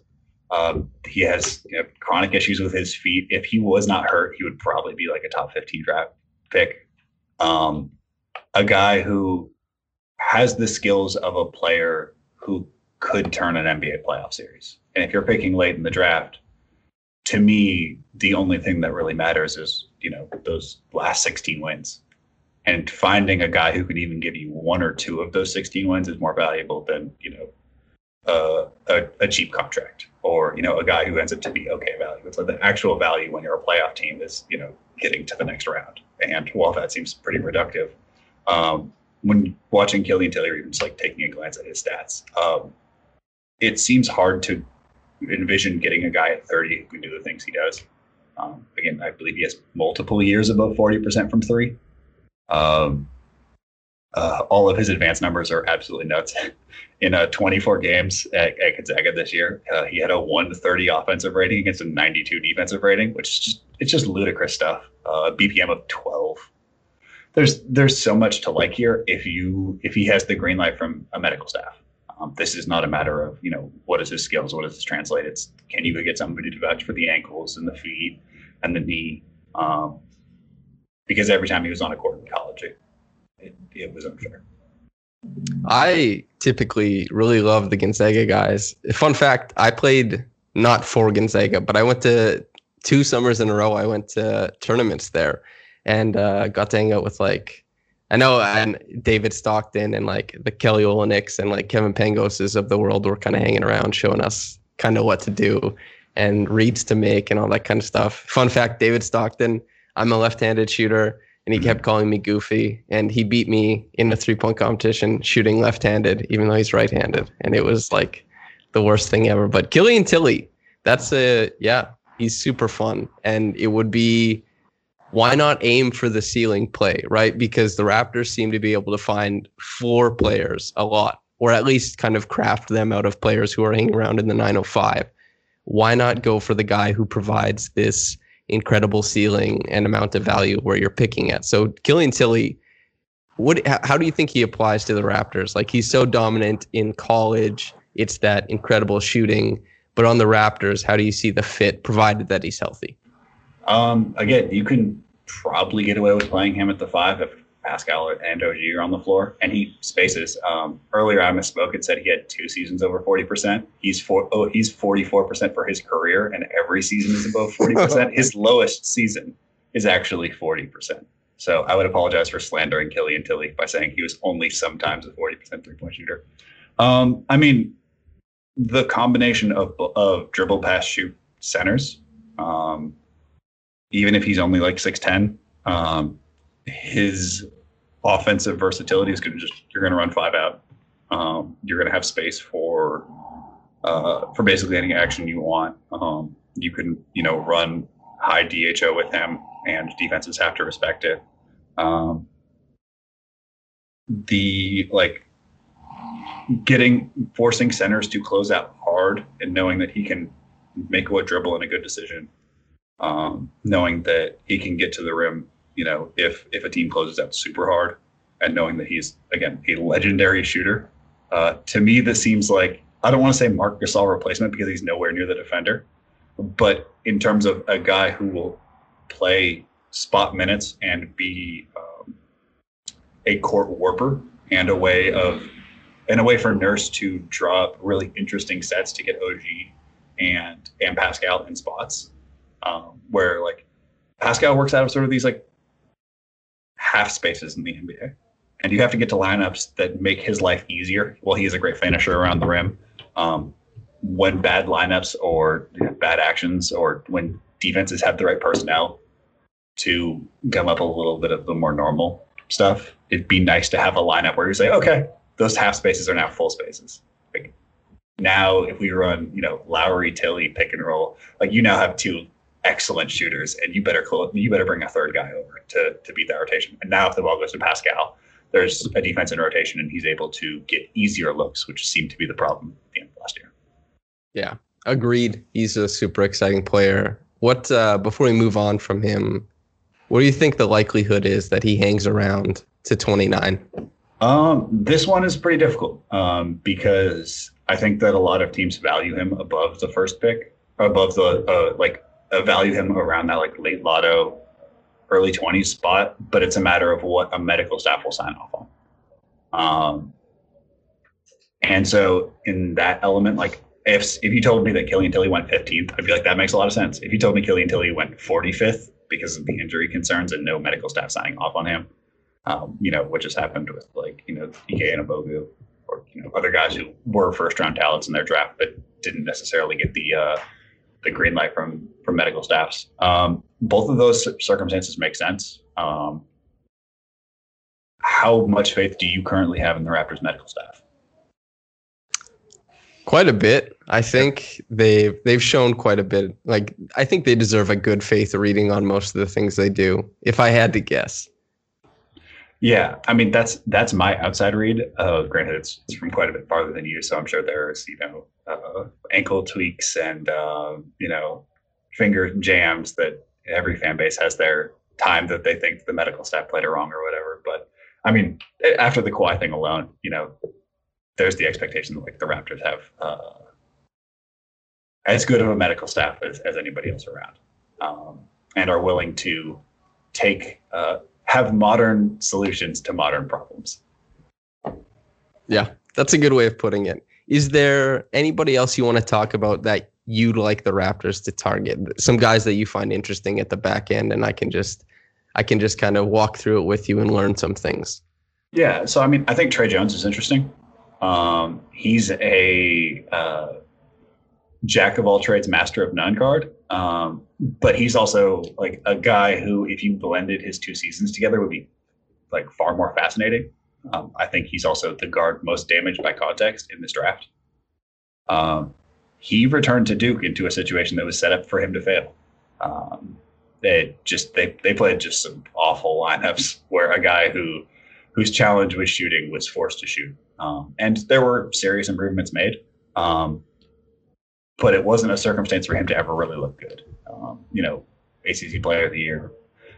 Um, he has you know, chronic issues with his feet. If he was not hurt, he would probably be like a top 15 draft pick. Um, a guy who has the skills of a player who could turn an NBA playoff series. And if you're picking late in the draft, to me, the only thing that really matters is, you know, those last 16 wins. And finding a guy who can even give you one or two of those 16 wins is more valuable than, you know, uh, a, a, cheap contract or you know a guy who ends up to be okay value. It's like the actual value when you're a playoff team is you know getting to the next round. And while that seems pretty reductive, um, when watching Killian Tillie, even just like taking a glance at his stats, um, it seems hard to envision getting a guy at 30 who can do the things he does. Um, again, I believe he has multiple years above 40% from three. Um, uh, all of his advanced numbers are absolutely nuts. In uh, 24 games at, at Gonzaga this year, uh, he had a 130 offensive rating against a 92 defensive rating, which is just it's just ludicrous stuff. Uh, BPM of 12. There's there's so much to like here if you if he has the green light from a medical staff. Um, this is not a matter of you know what is his skills, what does this translate. It's can you get somebody to vouch for the ankles and the feet and the knee? Um, because every time he was on a court in college, it, it, it was unfair. I typically really love the Gonzaga guys. Fun fact: I played not for Gonzaga, but I went to two summers in a row. I went to tournaments there, and uh, got to hang out with like I know and David Stockton and like the Kelly Olynyks and like Kevin Pangoses of the world were kind of hanging around, showing us kind of what to do and reads to make and all that kind of stuff. Fun fact: David Stockton. I'm a left-handed shooter and he mm-hmm. kept calling me goofy and he beat me in a three point competition shooting left-handed even though he's right-handed and it was like the worst thing ever but killian Tillie, that's a yeah he's super fun and it would be why not aim for the ceiling play right because the raptors seem to be able to find floor players a lot or at least kind of craft them out of players who are hanging around in the 905 why not go for the guy who provides this incredible ceiling and amount of value where you're picking at. So Killian Tillie, what how do you think he applies to the Raptors? Like he's so dominant in college, it's that incredible shooting, but on the Raptors, how do you see the fit provided that he's healthy? Um, again, you can probably get away with playing him at the five if Pascal and OG are on the floor, and he spaces. Um, earlier, I misspoke and said he had two seasons over forty percent. He's four, oh, he's forty four percent for his career, and every season is above forty percent. his lowest season is actually forty percent. So I would apologize for slandering Killian Tillie by saying he was only sometimes a forty percent three point shooter. Um, I mean, the combination of of dribble, pass, shoot centers. Um, even if he's only like six ten, um, his offensive versatility is going to just you're going to run five out. Um, you're going to have space for uh, for basically any action you want. Um, you can you know run high DHO with him, and defenses have to respect it. Um, the like getting forcing centers to close out hard and knowing that he can make a dribble and a good decision, um, knowing that he can get to the rim you know, if if a team closes out super hard, and knowing that he's again a legendary shooter, uh, to me this seems like I don't want to say Marc Gasol replacement because he's nowhere near the defender, but in terms of a guy who will play spot minutes and be um, a court warper and a way of and a way for Nurse to draw up really interesting sets to get OG and and Pascal in spots um, where like Pascal works out of sort of these like half spaces in the NBA. And you have to get to lineups that make his life easier. Well, he is a great finisher around the rim. Um, when bad lineups or bad actions or when defenses have the right personnel to gum up a little bit of the more normal stuff, it'd be nice to have a lineup where you say, okay, those half spaces are now full spaces. Like now, if we run, you know, Lowry, Tillie, pick and roll, like you now have two excellent shooters, and you better you better bring a third guy over to to beat that rotation. And now if the ball goes to Pascal, there's a defense in rotation, and he's able to get easier looks, which seemed to be the problem at the end of last year. Yeah, agreed. He's a super exciting player. What uh, before we move on from him, what do you think the likelihood is that he hangs around to 29? Um, this one is pretty difficult um, because I think that a lot of teams value him above the first pick, above the uh, like value him around that like late lotto, early 20s spot, but it's a matter of what a medical staff will sign off on. Um, and so in that element, like if if you told me that Killian Tillie went 15th, I'd be like, that makes a lot of sense. If you told me Killian Tillie went 45th because of the injury concerns and no medical staff signing off on him, um, you know, what just happened with like, you know, Ike Anigbogu or, you know, other guys who were first round talents in their draft, but didn't necessarily get the, uh, the green light from from medical staffs. Um, both of those circumstances make sense. Um, how much faith do you currently have in the Raptors medical staff? Quite a bit. I think they've they've shown quite a bit. Like I think they deserve a good faith reading on most of the things they do. If I had to guess. Yeah, I mean that's that's my outside read. Uh, granted, it's, it's from quite a bit farther than you, so I'm sure there's you know uh, ankle tweaks and uh, you know finger jams that every fan base has their time that they think the medical staff played it wrong or whatever. But I mean, after the Kawhi thing alone, you know, there's the expectation that like the Raptors have uh, as good of a medical staff as, as anybody else around, um, and are willing to take uh, have modern solutions to modern problems. Yeah, that's a good way of putting it. Is there anybody else you want to talk about that you'd like the Raptors to target? Some guys that you find interesting at the back end, and I can just I can just kind of walk through it with you and learn some things. Yeah, so I mean, I think Tre Jones is interesting. Um, he's a uh, jack of all trades, master of none card. Um, but he's also like a guy who, if you blended his two seasons together, would be like far more fascinating. Um, I think he's also the guard most damaged by context in this draft. Um, he returned to Duke into a situation that was set up for him to fail. Um, they just they they played just some awful lineups where a guy who whose challenge was shooting was forced to shoot, um, and there were serious improvements made. Um, but it wasn't a circumstance for him to ever really look good. Um, you know, ACC Player of the Year,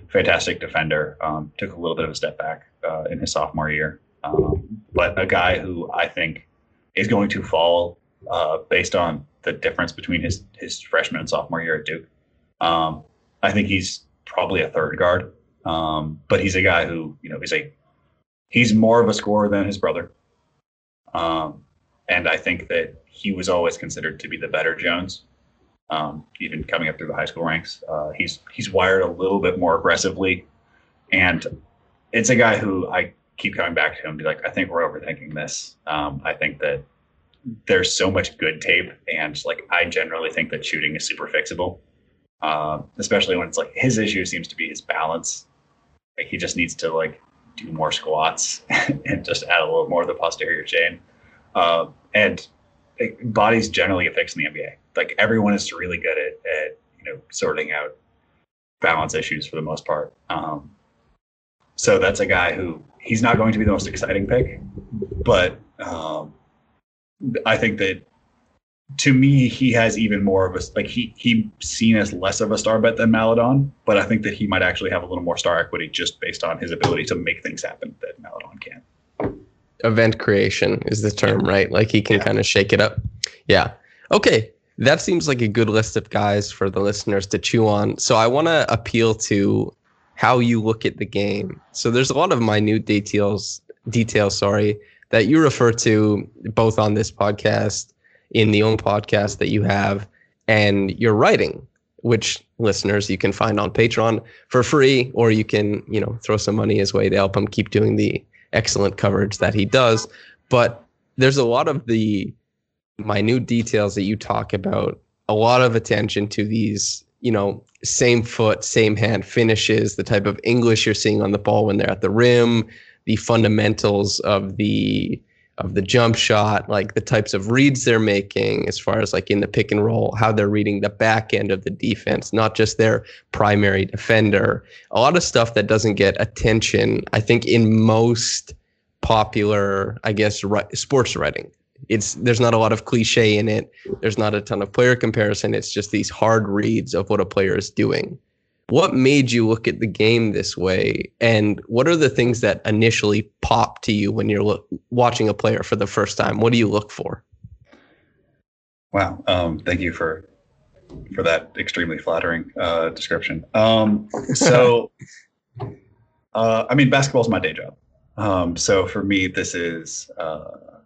fantastic defender. Um, took a little bit of a step back uh, in his sophomore year, um, but a guy who I think is going to fall uh, based on the difference between his his freshman and sophomore year at Duke. Um, I think he's probably a third guard, um, but he's a guy who you know is a he's more of a scorer than his brother. Um, and I think that he was always considered to be the better Jones, um, even coming up through the high school ranks. Uh, he's he's wired a little bit more aggressively, and it's a guy who I keep coming back to him. Be like, I think we're overthinking this. Um, I think that there's so much good tape, and like I generally think that shooting is super fixable, uh, especially when it's like his issue seems to be his balance. Like he just needs to like do more squats and just add a little more of the posterior chain. Uh, and it, bodies generally get fixed in the NBA. Like everyone is really good at, at you know sorting out balance issues for the most part. Um, so that's a guy who he's not going to be the most exciting pick, but um, I think that to me he has even more of a like he he seen as less of a star bet than Maledon, but I think that he might actually have a little more star equity just based on his ability to make things happen that Maledon can event creation is the term, right? Like he can yeah. kind of shake it up. Yeah. Okay. That seems like a good list of guys for the listeners to chew on. So I want to appeal to how you look at the game. So there's a lot of minute details, details, sorry, that you refer to both on this podcast, in the own podcast that you have, and your writing, which listeners you can find on Patreon for free, or you can, you know, throw some money his way to help him keep doing the excellent coverage that he does. But there's a lot of the minute details that you talk about, a lot of attention to these, you know, same foot, same hand finishes, the type of English you're seeing on the ball when they're at the rim, the fundamentals of the of the jump shot, like the types of reads they're making as far as like in the pick and roll, how they're reading the back end of the defense, not just their primary defender. A lot of stuff that doesn't get attention, I think, in most popular, I guess, sports writing. It's there's not a lot of cliche in it. There's not a ton of player comparison. It's just these hard reads of what a player is doing what made you look at the game this way? And what are the things that initially pop to you when you're lo- watching a player for the first time? What do you look for? Wow um, thank you for for that extremely flattering uh, description. Um, so uh, i mean basketball is my day job. Um, so for me this is uh,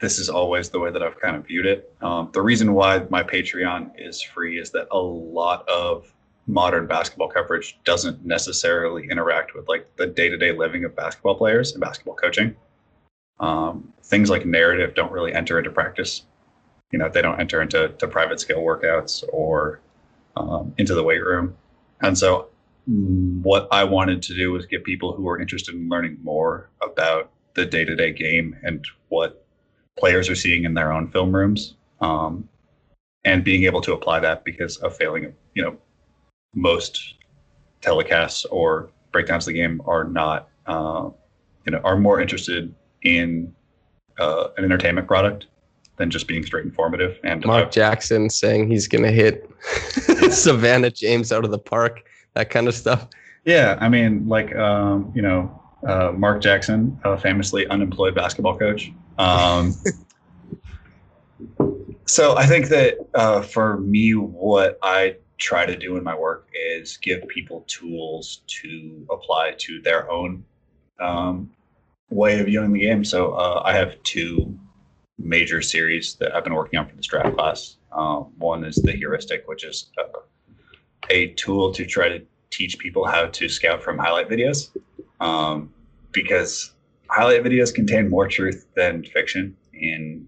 this is always the way that i've kind of viewed it. Um, the reason why my patreon is free is that a lot of modern basketball coverage doesn't necessarily interact with like the day-to-day living of basketball players and basketball coaching. Um, things like narrative don't really enter into practice. You know they don't enter into to private skill workouts or um, into the weight room. And so what i wanted to do was get people who are interested in learning more about the day-to-day game and what players are seeing in their own film rooms um, and being able to apply that because of failing you know most telecasts or breakdowns of the game are not, uh, you know, are more interested in uh, an entertainment product than just being straight informative. And Mark uh, Jackson saying he's going to hit Savannah James out of the park, that kind of stuff. Yeah, I mean, like um, you know, uh, Mark Jackson, a famously unemployed basketball coach. Um, so I think that uh, for me, what I try to do in my work is give people tools to apply to their own um, way of viewing the game. So uh, I have two major series that I've been working on for this draft class. Um, one is the heuristic, which is uh, a tool to try to teach people how to scout from highlight videos, um, because highlight videos contain more truth than fiction in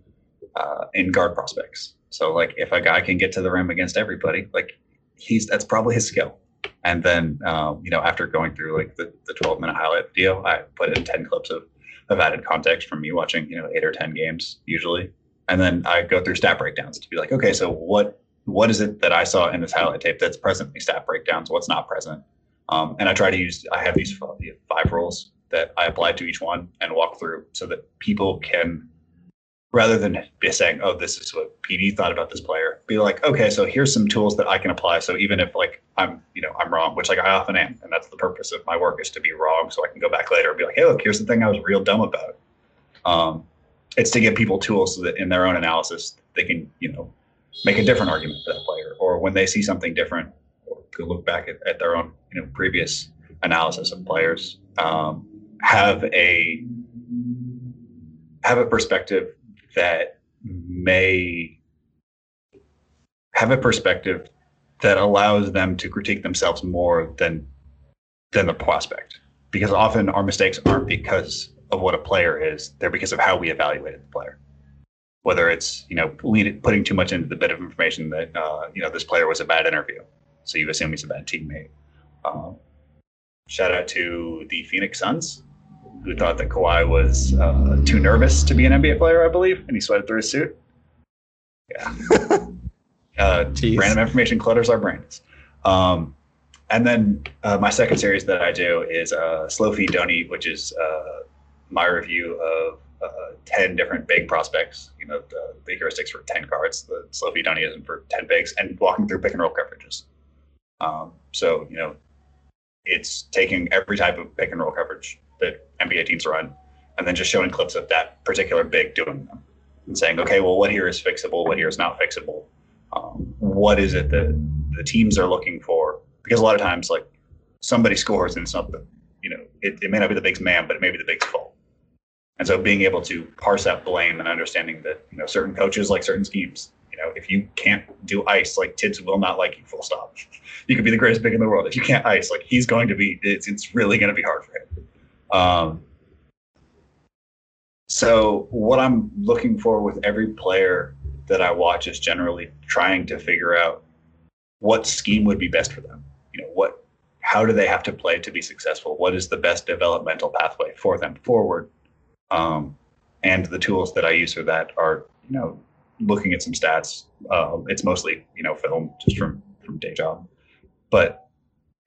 uh, in guard prospects. So, like, if a guy can get to the rim against everybody, like he's that's probably his skill. And then, um, you know, after going through like the, the 12 minute highlight video, I put in 10 clips of, of added context from me watching, you know, eight or 10 games usually. And then I go through stat breakdowns to be like, okay, so what what is it that I saw in this highlight tape that's presently stat breakdowns? What's not present? Um, and I try to use, I have these five rules that I apply to each one and walk through so that people can rather than saying, "Oh, this is what PD thought about this player," be like, "Okay, so here's some tools that I can apply." So even if like I'm, you know, I'm wrong, which like I often am, and that's the purpose of my work is to be wrong, so I can go back later and be like, "Hey, look, here's the thing I was real dumb about." Um, it's to give people tools so that in their own analysis they can, you know, make a different argument for that player, or when they see something different, or could look back at, at their own, you know, previous analysis of players. Um, have a have a perspective that may have a perspective that allows them to critique themselves more than than the prospect. Because often our mistakes aren't because of what a player is they're because of how we evaluated the player. Whether it's you know putting too much into the bit of information that uh, you know this player was a bad interview. So you assume he's a bad teammate. Um, shout out to the phoenix suns who thought that Kawhi was uh, too nervous to be an NBA player, I believe, and he sweated through his suit. Yeah. uh, random information clutters our brains. Um, and then uh, my second series that I do is uh, Slow Feed Don't Eat, which is uh, my review of uh, 10 different big prospects. You know, the, the heuristics for 10 cards, the Slow Feed Don't Eat isn't for 10 bigs, and walking through pick and roll coverages. Um, so, you know, it's taking every type of pick and roll coverage that NBA teams run and then just showing clips of that particular big doing them and saying, okay, well, what here is fixable? What here is not fixable? Um, what is it that the teams are looking for? Because a lot of times, like somebody scores and it's not the, you know, it, it may not be the big's man, but it may be the big's fault. And so being able to parse out blame and understanding that, you know, certain coaches like certain schemes. You know, if you can't do ice, like Thibs will not like you, full stop. You could be the greatest big in the world. If you can't ice, like he's going to be, it's, it's really going to be hard for him. Um, so what I'm looking for with every player that I watch is generally trying to figure out what scheme would be best for them. You know, what how do they have to play to be successful? What is the best developmental pathway for them forward? Um, and the tools that I use for that are, you know, looking at some stats. Uh, it's mostly, you know, film just from from day job, but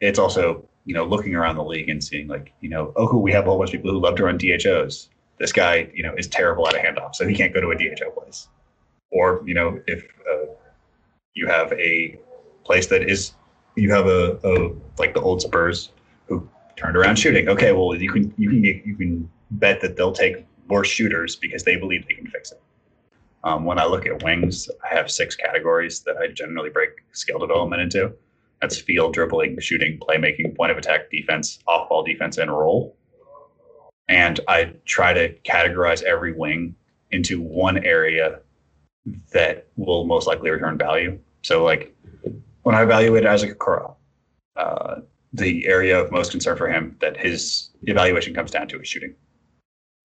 it's also, you know, looking around the league and seeing like, you know, oh, we have a whole bunch of people who love to run DHOs this guy, you know, is terrible at a handoff, so he can't go to a DHO place. Or, you know, if uh, you have a place that is, you have a, a like the old Spurs who turned around shooting. Okay, well, you can you can you can bet that they'll take worse shooters because they believe they can fix it. Um, when I look at wings, I have six categories that I generally break skill development into. That's field, dribbling, shooting, playmaking, point of attack, defense, off ball defense, and roll and I try to categorize every wing into one area that will most likely return value. So, like when I evaluated Isaac Okoro, uh, the area of most concern for him that his evaluation comes down to is shooting.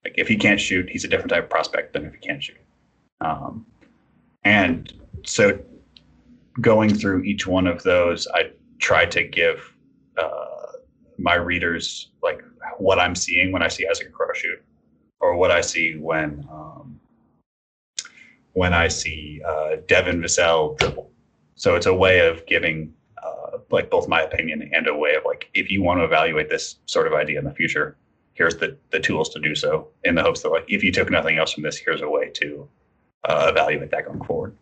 Like if he can't shoot, he's a different type of prospect than if he can't shoot. Um, and so, going through each one of those, I try to give uh, my readers like what I'm seeing when I see Isaac Okoro shoot, or what I see when um, when I see uh, Devin Vassell dribble. So it's a way of giving uh, like both my opinion and a way of like if you want to evaluate this sort of idea in the future, here's the the tools to do so. In the hopes that like if you took nothing else from this, here's a way to uh, evaluate that going forward.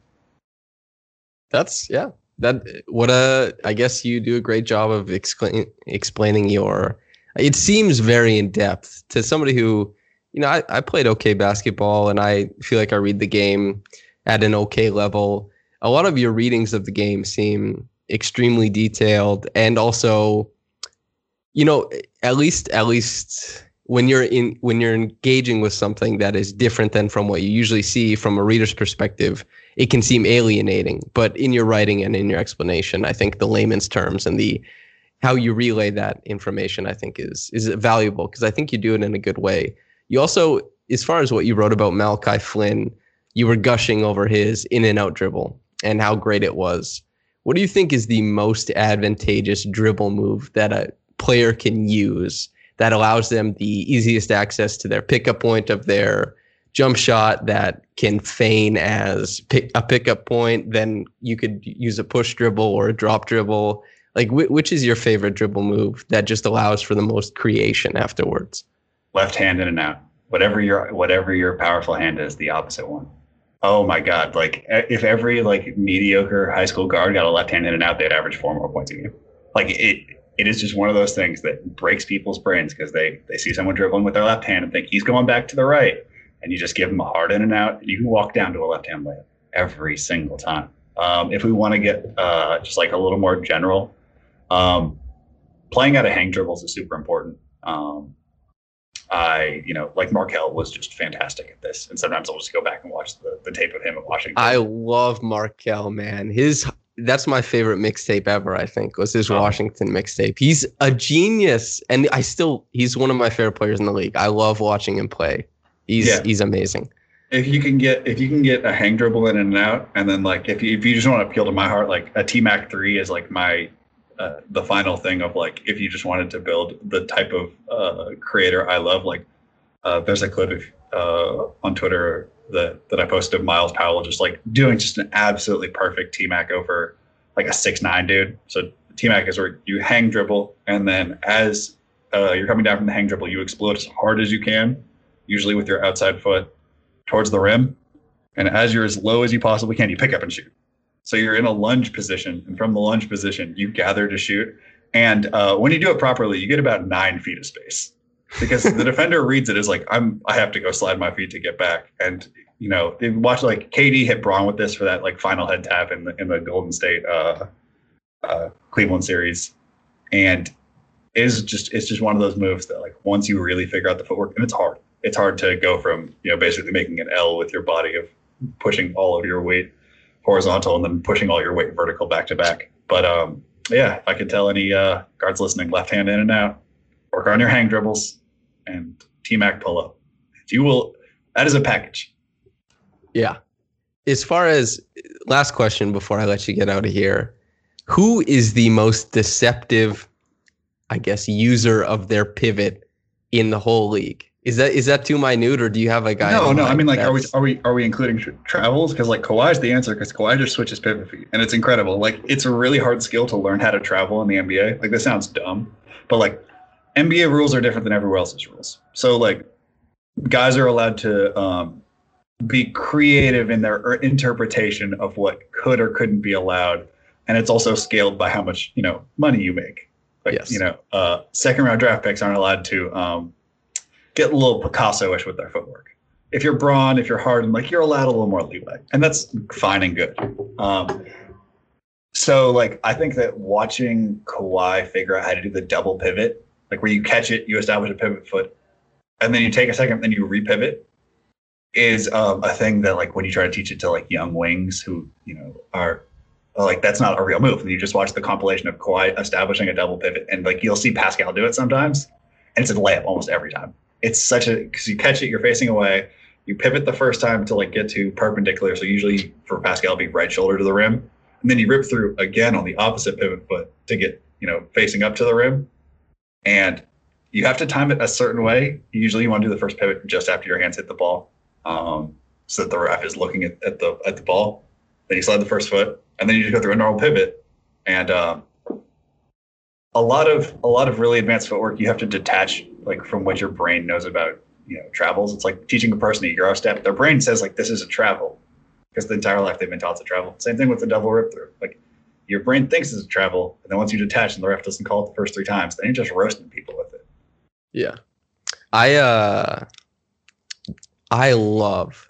That's yeah. That what a I guess you do a great job of explain, explaining your it seems very in depth to somebody who, you know, I, I played okay basketball and I feel like I read the game at an okay level. A lot of your readings of the game seem extremely detailed and also, you know, at least at least when you're in when you're engaging with something that is different than from what you usually see from a reader's perspective, it can seem alienating. But in your writing and in your explanation, I think the layman's terms and the how you relay that information i think is is valuable because i think you do it in a good way you also as far as what you wrote about malachi flynn you were gushing over his in and out dribble and how great it was what do you think is the most advantageous dribble move that a player can use that allows them the easiest access to their pickup point of their jump shot that can feign as pick, a pickup point then you could use a push dribble or a drop dribble like, wh- which is your favorite dribble move that just allows for the most creation afterwards? Left hand in and out. Whatever your whatever your powerful hand is, the opposite one. Oh my god! Like if every like mediocre high school guard got a left hand in and out, they'd average four more points a game. Like it, it is just one of those things that breaks people's brains because they they see someone dribbling with their left hand and think he's going back to the right, and you just give them a hard in and out. You can walk down to a left hand layup every single time. Um, if we want to get uh, just like a little more general, um, playing out of hang dribbles is super important. Um, I, you know, like Markelle was just fantastic at this. And sometimes I'll just go back and watch the, the tape of him at Washington. I love Markelle, man. His that's my favorite mixtape ever. I think was his Oh. Washington mixtape. He's a genius, and I still he's one of my favorite players in the league. I love watching him play. He's Yeah. he's amazing. if you can get if you can get a hang dribble in and out, and then like if you if you just want to appeal to my heart, like a T Mac three is like my uh, the final thing of like if you just wanted to build the type of uh, creator I love. Like uh, there's a clip uh, on Twitter that that I posted of Myles Powell just like doing just an absolutely perfect T Mac over like a six nine dude. So T Mac is where you hang dribble, and then as uh, you're coming down from the hang dribble, you explode as hard as you can, usually with your outside foot towards the rim. And as you're as low as you possibly can, you pick up and shoot. So you're in a lunge position, and from the lunge position, you gather to shoot. And uh, when you do it properly, you get about nine feet of space because the defender reads it as like I'm. I have to go slide my feet to get back. And you know, they watch like KD hit Bron with this for that like final head tap in the in the Golden State uh, uh, Cleveland series, and is just it's just one of those moves that like once you really figure out the footwork, and it's hard. It's hard to go from you know basically making an L with your body of pushing all of your weight horizontal and then pushing all your weight vertical back to back. But um, yeah, if I could tell any uh, guards listening, left hand in and out, work on your hang dribbles and T Mac pull up. You will. That is a package. Yeah. As far as last question before I let you get out of here, who is the most deceptive, I guess, user of their pivot in the whole league? Is that is that too minute, or do you have a guy? no, no. I mean, like, are we are we are we including tr- travels? Because like Kawhi's the answer. Because Kawhi just switches pivot feet, and it's incredible. Like, it's a really hard skill to learn how to travel in the NBA. Like, this sounds dumb, but like, NBA rules are different than everywhere else's rules. So like, guys are allowed to um, be creative in their er- interpretation of what could or couldn't be allowed, and it's also scaled by how much you know money you make. Like, Yes. you know, uh, second round draft picks aren't allowed to um, get a little Picasso-ish with their footwork. If you're Bron, if you're Harden, like you're allowed a little more leeway, and that's fine and good. Um, so, like, I think that watching Kawhi figure out how to do the double pivot, like where you catch it, you establish a pivot foot, and then you take a second, then you repivot, is um, a thing that, like, when you try to teach it to like young wings who you know are like that's not a real move. And you just watch the compilation of Kawhi establishing a double pivot, and like you'll see Pascal do it sometimes, and it's a layup almost every time. It's such a because you catch it, you're facing away, you pivot the first time to like get to perpendicular. So usually for Pascal, be right shoulder to the rim, and then you rip through again on the opposite pivot foot to get you know facing up to the rim, and you have to time it a certain way. Usually, you want to do the first pivot just after your hands hit the ball, um, so that the ref is looking at, at the at the ball. Then you slide the first foot, and then you just go through a normal pivot. And um, a lot of a lot of really advanced footwork you have to detach like from what your brain knows about you know travels. It's like teaching a person a euro step. Their brain says like this is a travel because the entire life they've been taught to travel. Same thing with the double rip through. Like your brain thinks it's a travel, and then once you detach and the ref doesn't call it the first three times, then you're just roasting people with it. Yeah. I uh I love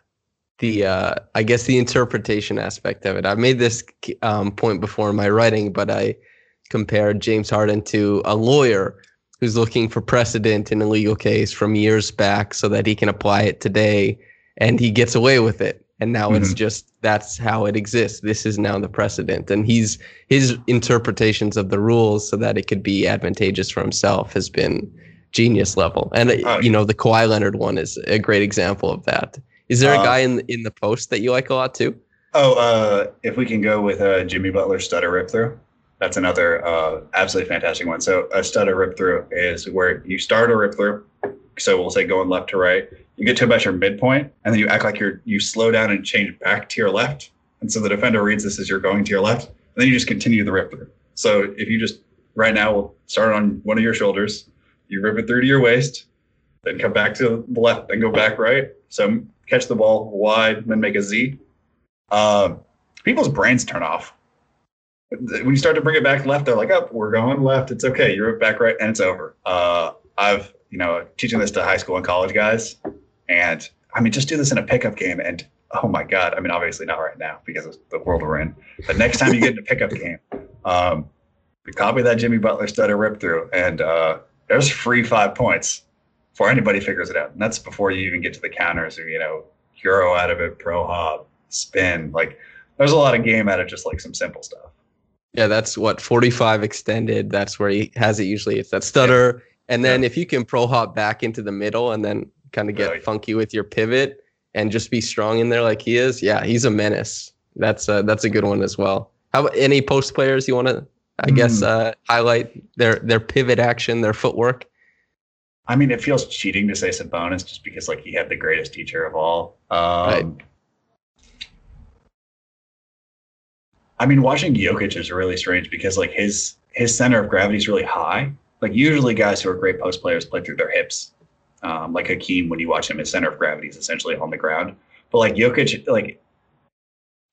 the uh I guess the interpretation aspect of it. I've made this um point before in my writing, but I compared James Harden to a lawyer who's looking for precedent in a legal case from years back so that he can apply it today and he gets away with it. And now it's Mhm. just that's how it exists. This is now the precedent. And he's his interpretations of the rules so that it could be advantageous for himself has been genius level. And uh, Oh, you know, the Kawhi Leonard one is a great example of that. Is there a Uh, guy in in the post that you like a lot too? Oh, uh, if we can go with uh, Jimmy Butler stutter rip through, that's another uh, absolutely fantastic one. So a stutter rip through is where you start a rip through. So we'll say going left to right. You get to about your midpoint, and then you act like you're you slow down and change back to your left. And so the defender reads this as you're going to your left, and then you just continue the rip through. So if you just right now we'll start on one of your shoulders, you rip it through to your waist, then come back to the left, then go back right. So catch the ball wide, then make a Z. Um, people's brains turn off. When you start to bring it back left, they're like, "Oh, we're going left. It's okay." You rip back right, and it's over. Uh, I've, you know, teaching this to high school and college guys, and I mean, just do this in a pickup game, and oh my god! I mean, obviously not right now because of the world we're in. But next time you get in a pickup game, um, copy that Jimmy Butler stutter rip through, and uh, there's free five points. before anybody figures it out. And that's before you even get to the counters or, you know, Euro out of it, pro hop, spin. Like there's a lot of game out of just like some simple stuff. Yeah, that's what 45 extended. That's where he has it usually. It's that stutter. And then Yeah. if you can pro hop back into the middle and then kind of get funky with your pivot and just be strong in there like he is, yeah, he's a menace. That's a, that's a good one as well. How about any post players you want to, I guess, Hmm. uh, highlight their their pivot action, their footwork? I mean, it feels cheating to say Sabonis just because like he had the greatest teacher of all. Um, Right. I mean, watching Jokic is really strange because like his his center of gravity is really high. Like usually guys who are great post players play through their hips. Um, like Hakeem, when you watch him, his center of gravity is essentially on the ground. But like Jokic, like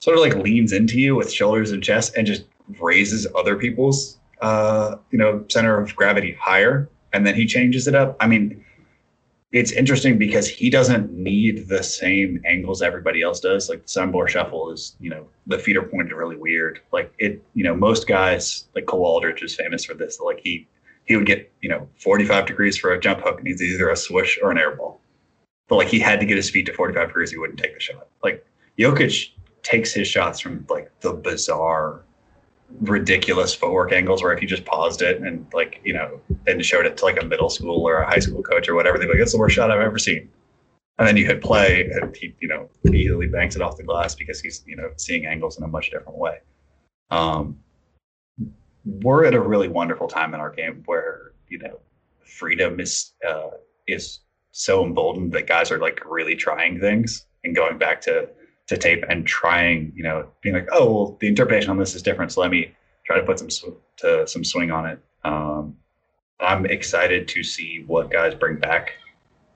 sort of like leans into you with shoulders and chest and just raises other people's uh, you know center of gravity higher, and then he changes it up. I mean, it's interesting because he doesn't need the same angles everybody else does. Like the Sombor shuffle is, you know, the feet are pointed really weird. Like it, you know, most guys like Cole Aldrich is famous for this. Like he he would get, you know, 45 degrees for a jump hook and he's either a swoosh or an air ball. But like he had to get his feet to 45 degrees, he wouldn't take the shot. Like Jokic takes his shots from like the bizarre, ridiculous footwork angles where if you just paused it and like, you know, and showed it to like a middle school or a high school coach or whatever, they'd be like, that's the worst shot I've ever seen. And then you hit play and he, you know, immediately banks it off the glass because he's, you know, seeing angles in a much different way. Um, we're at a really wonderful time in our game where, you know, freedom is, uh, is so emboldened that guys are like really trying things and going back to, to tape and trying, you know, being like, oh, well, the interpretation on this is different. So let me try to put some, sw- to some swing on it. Um, I'm excited to see what guys bring back,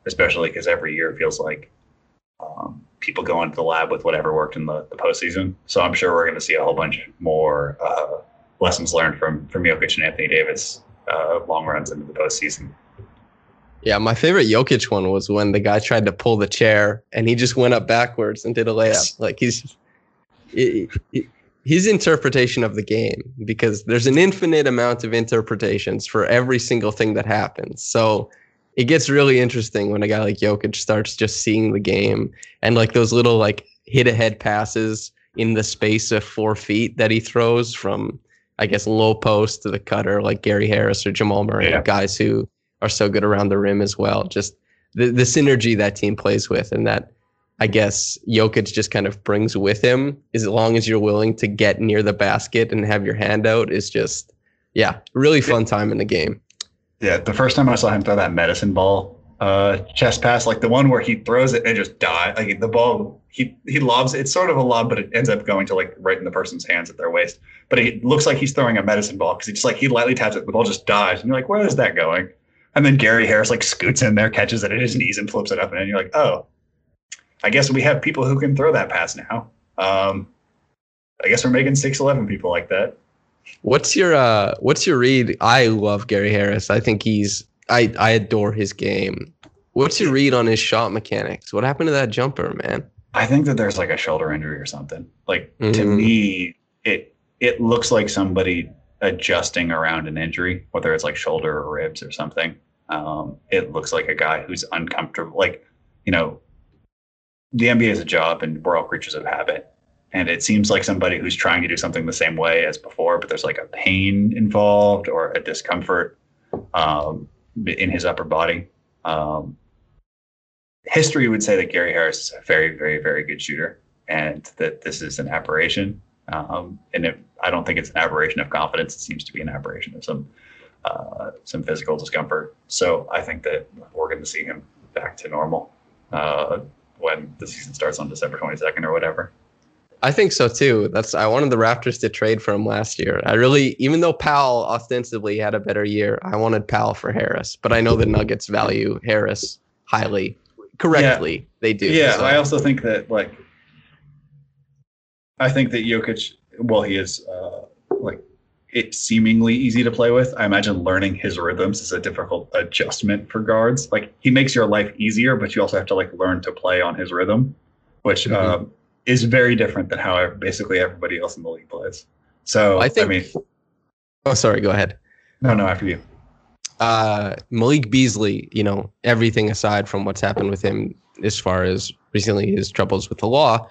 especially because every year it feels like um, people go into the lab with whatever worked in the, the postseason. So I'm sure we're going to see a whole bunch more uh, lessons learned from from Jokic and Anthony Davis uh, long runs into the postseason. Yeah, my favorite Jokic one was when the guy tried to pull the chair and he just went up backwards and did a layup. Like he's it, it- his interpretation of the game because there's an infinite amount of interpretations for every single thing that happens. So it gets really interesting when a guy like Jokic starts just seeing the game and like those little like hit ahead passes in the space of four feet that he throws from I guess low post to the cutter like Gary Harris or Jamal Murray, Yeah. guys who are so good around the rim as well. Just the, the synergy that team plays with and that I guess Jokic just kind of brings with him as long as you're willing to get near the basket and have your hand out is just yeah, really fun time in the game. Yeah, the first time I saw him throw that medicine ball uh, chest pass, like the one where he throws it and just die, like the ball he he lobs. It's sort of a lob, but it ends up going to like right in the person's hands at their waist. But it looks like he's throwing a medicine ball because it's like he lightly taps it, the ball just dies, and you're like, where is that going? And then Gary Harris like scoots in there, catches it at his knees, and flips it up, and you're like, oh, I guess we have people who can throw that pass now. Um, I guess we're making six eleven people like that. What's your uh what's your read? I love Gary Harris. I think he's I I adore his game. What's your read on his shot mechanics? What happened to that jumper, man? I think that there's like a shoulder injury or something. Like to Mhm. me, it it looks like somebody adjusting around an injury, whether it's like shoulder or ribs or something. Um, it looks like a guy who's uncomfortable. Like, you know, the NBA is a job, and we're all creatures of habit. And it seems like somebody who's trying to do something the same way as before, but there's like a pain involved or a discomfort um, in his upper body. Um, history would say that Gary Harris is a very, very, very good shooter, and that this is an aberration. Um, and it, I don't think it's an aberration of confidence. It seems to be an aberration of some uh, some physical discomfort. So I think that we're going to see him back to normal uh, when the season starts on December 22nd or whatever. I think so too. That's I wanted the Raptors to trade for him last year. I really, even though Powell ostensibly had a better year, I wanted Powell for Harris. But I know the Nuggets value Harris highly, correctly. They do. Yeah, So- I also think that like I think that Jokic, well, he is uh, like it's seemingly easy to play with. I imagine learning his rhythms is a difficult adjustment for guards. Like he makes your life easier, but you also have to like learn to play on his rhythm, which Mhm. um, is very different than how basically everybody else in the league plays. So I think. I mean, oh, sorry. Go ahead. no, no, after you. uh, Malik Beasley, you know, everything aside from what's happened with him as far as recently his troubles with the law,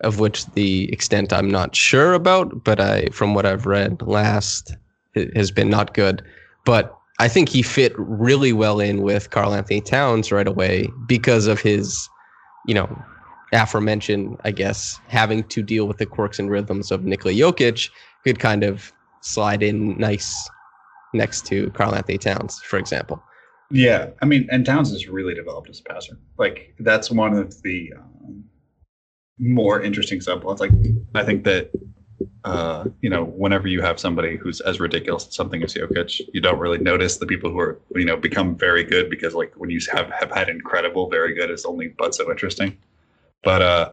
of which the extent I'm not sure about, but I, from what I've read last, has been not good. But I think he fit really well in with Karl-Anthony Towns right away because of his, you know, aforementioned, I guess, having to deal with the quirks and rhythms of Nikola Jokic could kind of slide in nice next to Karl-Anthony Towns, for example. Yeah, I mean, and Towns has really developed as a passer. Like that's one of the um, more interesting subplots. Like I think that uh, you know, whenever you have somebody who's as ridiculous as something as Jokic, you don't really notice the people who are, you know, become very good because like when you have, have had incredible, very good is only but so interesting. But uh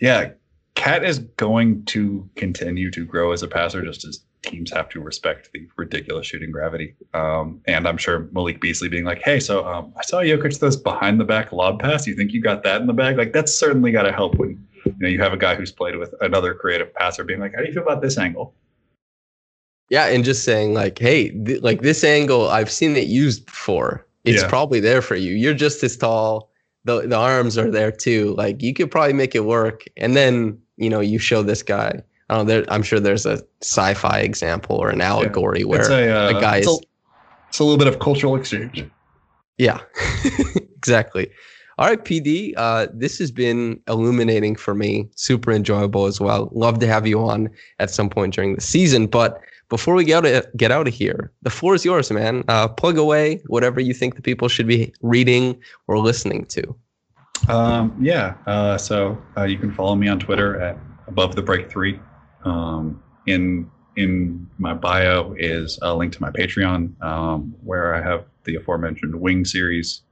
yeah, Cat is going to continue to grow as a passer just as teams have to respect the ridiculous shooting gravity. Um, and I'm sure Malik Beasley being like, hey, so um, I saw Jokic this behind the back lob pass. You think you got that in the bag? Like that's certainly got to help when you know you have a guy who's played with another creative passer being like, how do you feel about this angle? Yeah, and just saying like, hey, th- like this angle, I've seen it used before. It's Yeah. probably there for you. You're just as tall. The the arms are there too. Like you could probably make it work. And then you know you show this guy. I don't know. There, I'm sure there's a sci-fi example or an allegory where it's a, uh, a guy it's is a, it's a little bit of cultural exchange. Yeah, exactly. All right, PD. Uh, this has been illuminating for me. Super enjoyable as well. Love to have you on at some point during the season. But before we get out of, get out of here, the floor is yours, man. Uh, plug away whatever you think the people should be reading or listening to. Um, yeah. Uh, so uh, you can follow me on Twitter at above the break three. Um, in in my bio is a link to my Patreon, um, where I have the aforementioned Wing series,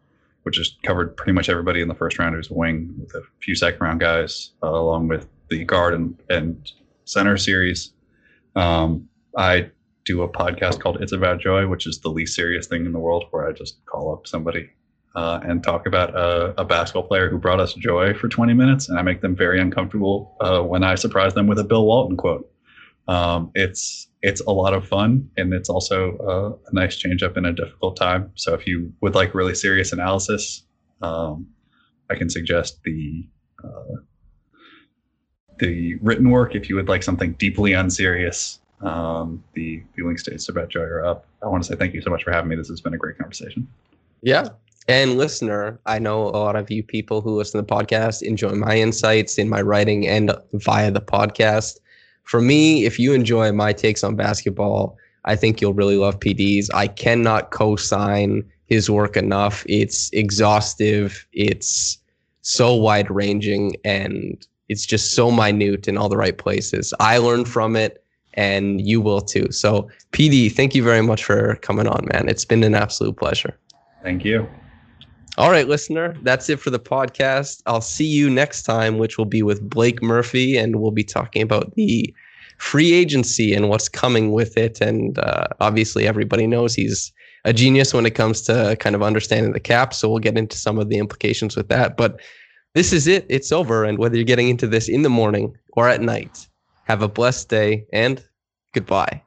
which has covered pretty much everybody in the first round who's a wing, with a few second round guys, uh, along with the guard and, and center series. Um, I do a podcast called It's About Joy, which is the least serious thing in the world, where I just call up somebody uh, and talk about a, a basketball player who brought us joy for 20 minutes, and I make them very uncomfortable uh, when I surprise them with a Bill Walton quote. Um, it's it's a lot of fun, and it's also uh, a nice change up in a difficult time. So if you would like really serious analysis, um, I can suggest the uh, the written work. If you would like something deeply unserious, um, the the links to It's About Joy are up. I want to say thank you so much for having me. This has been a great conversation. Yeah. And listener, I know a lot of you people who listen to the podcast enjoy my insights in my writing and via the podcast. For me, if you enjoy my takes on basketball, I think you'll really love PD's. I cannot co sign his work enough. It's exhaustive, it's so wide ranging, and it's just so minute in all the right places. I learned from it, and you will too. So, PD, thank you very much for coming on, man. It's been an absolute pleasure. Thank you. All right, listener, that's it for the podcast. I'll see you next time, which will be with Blake Murphy, and we'll be talking about the free agency and what's coming with it. And uh, obviously, everybody knows he's a genius when it comes to kind of understanding the cap. So we'll get into some of the implications with that. But this is it, it's over. And whether you're getting into this in the morning or at night, have a blessed day and goodbye.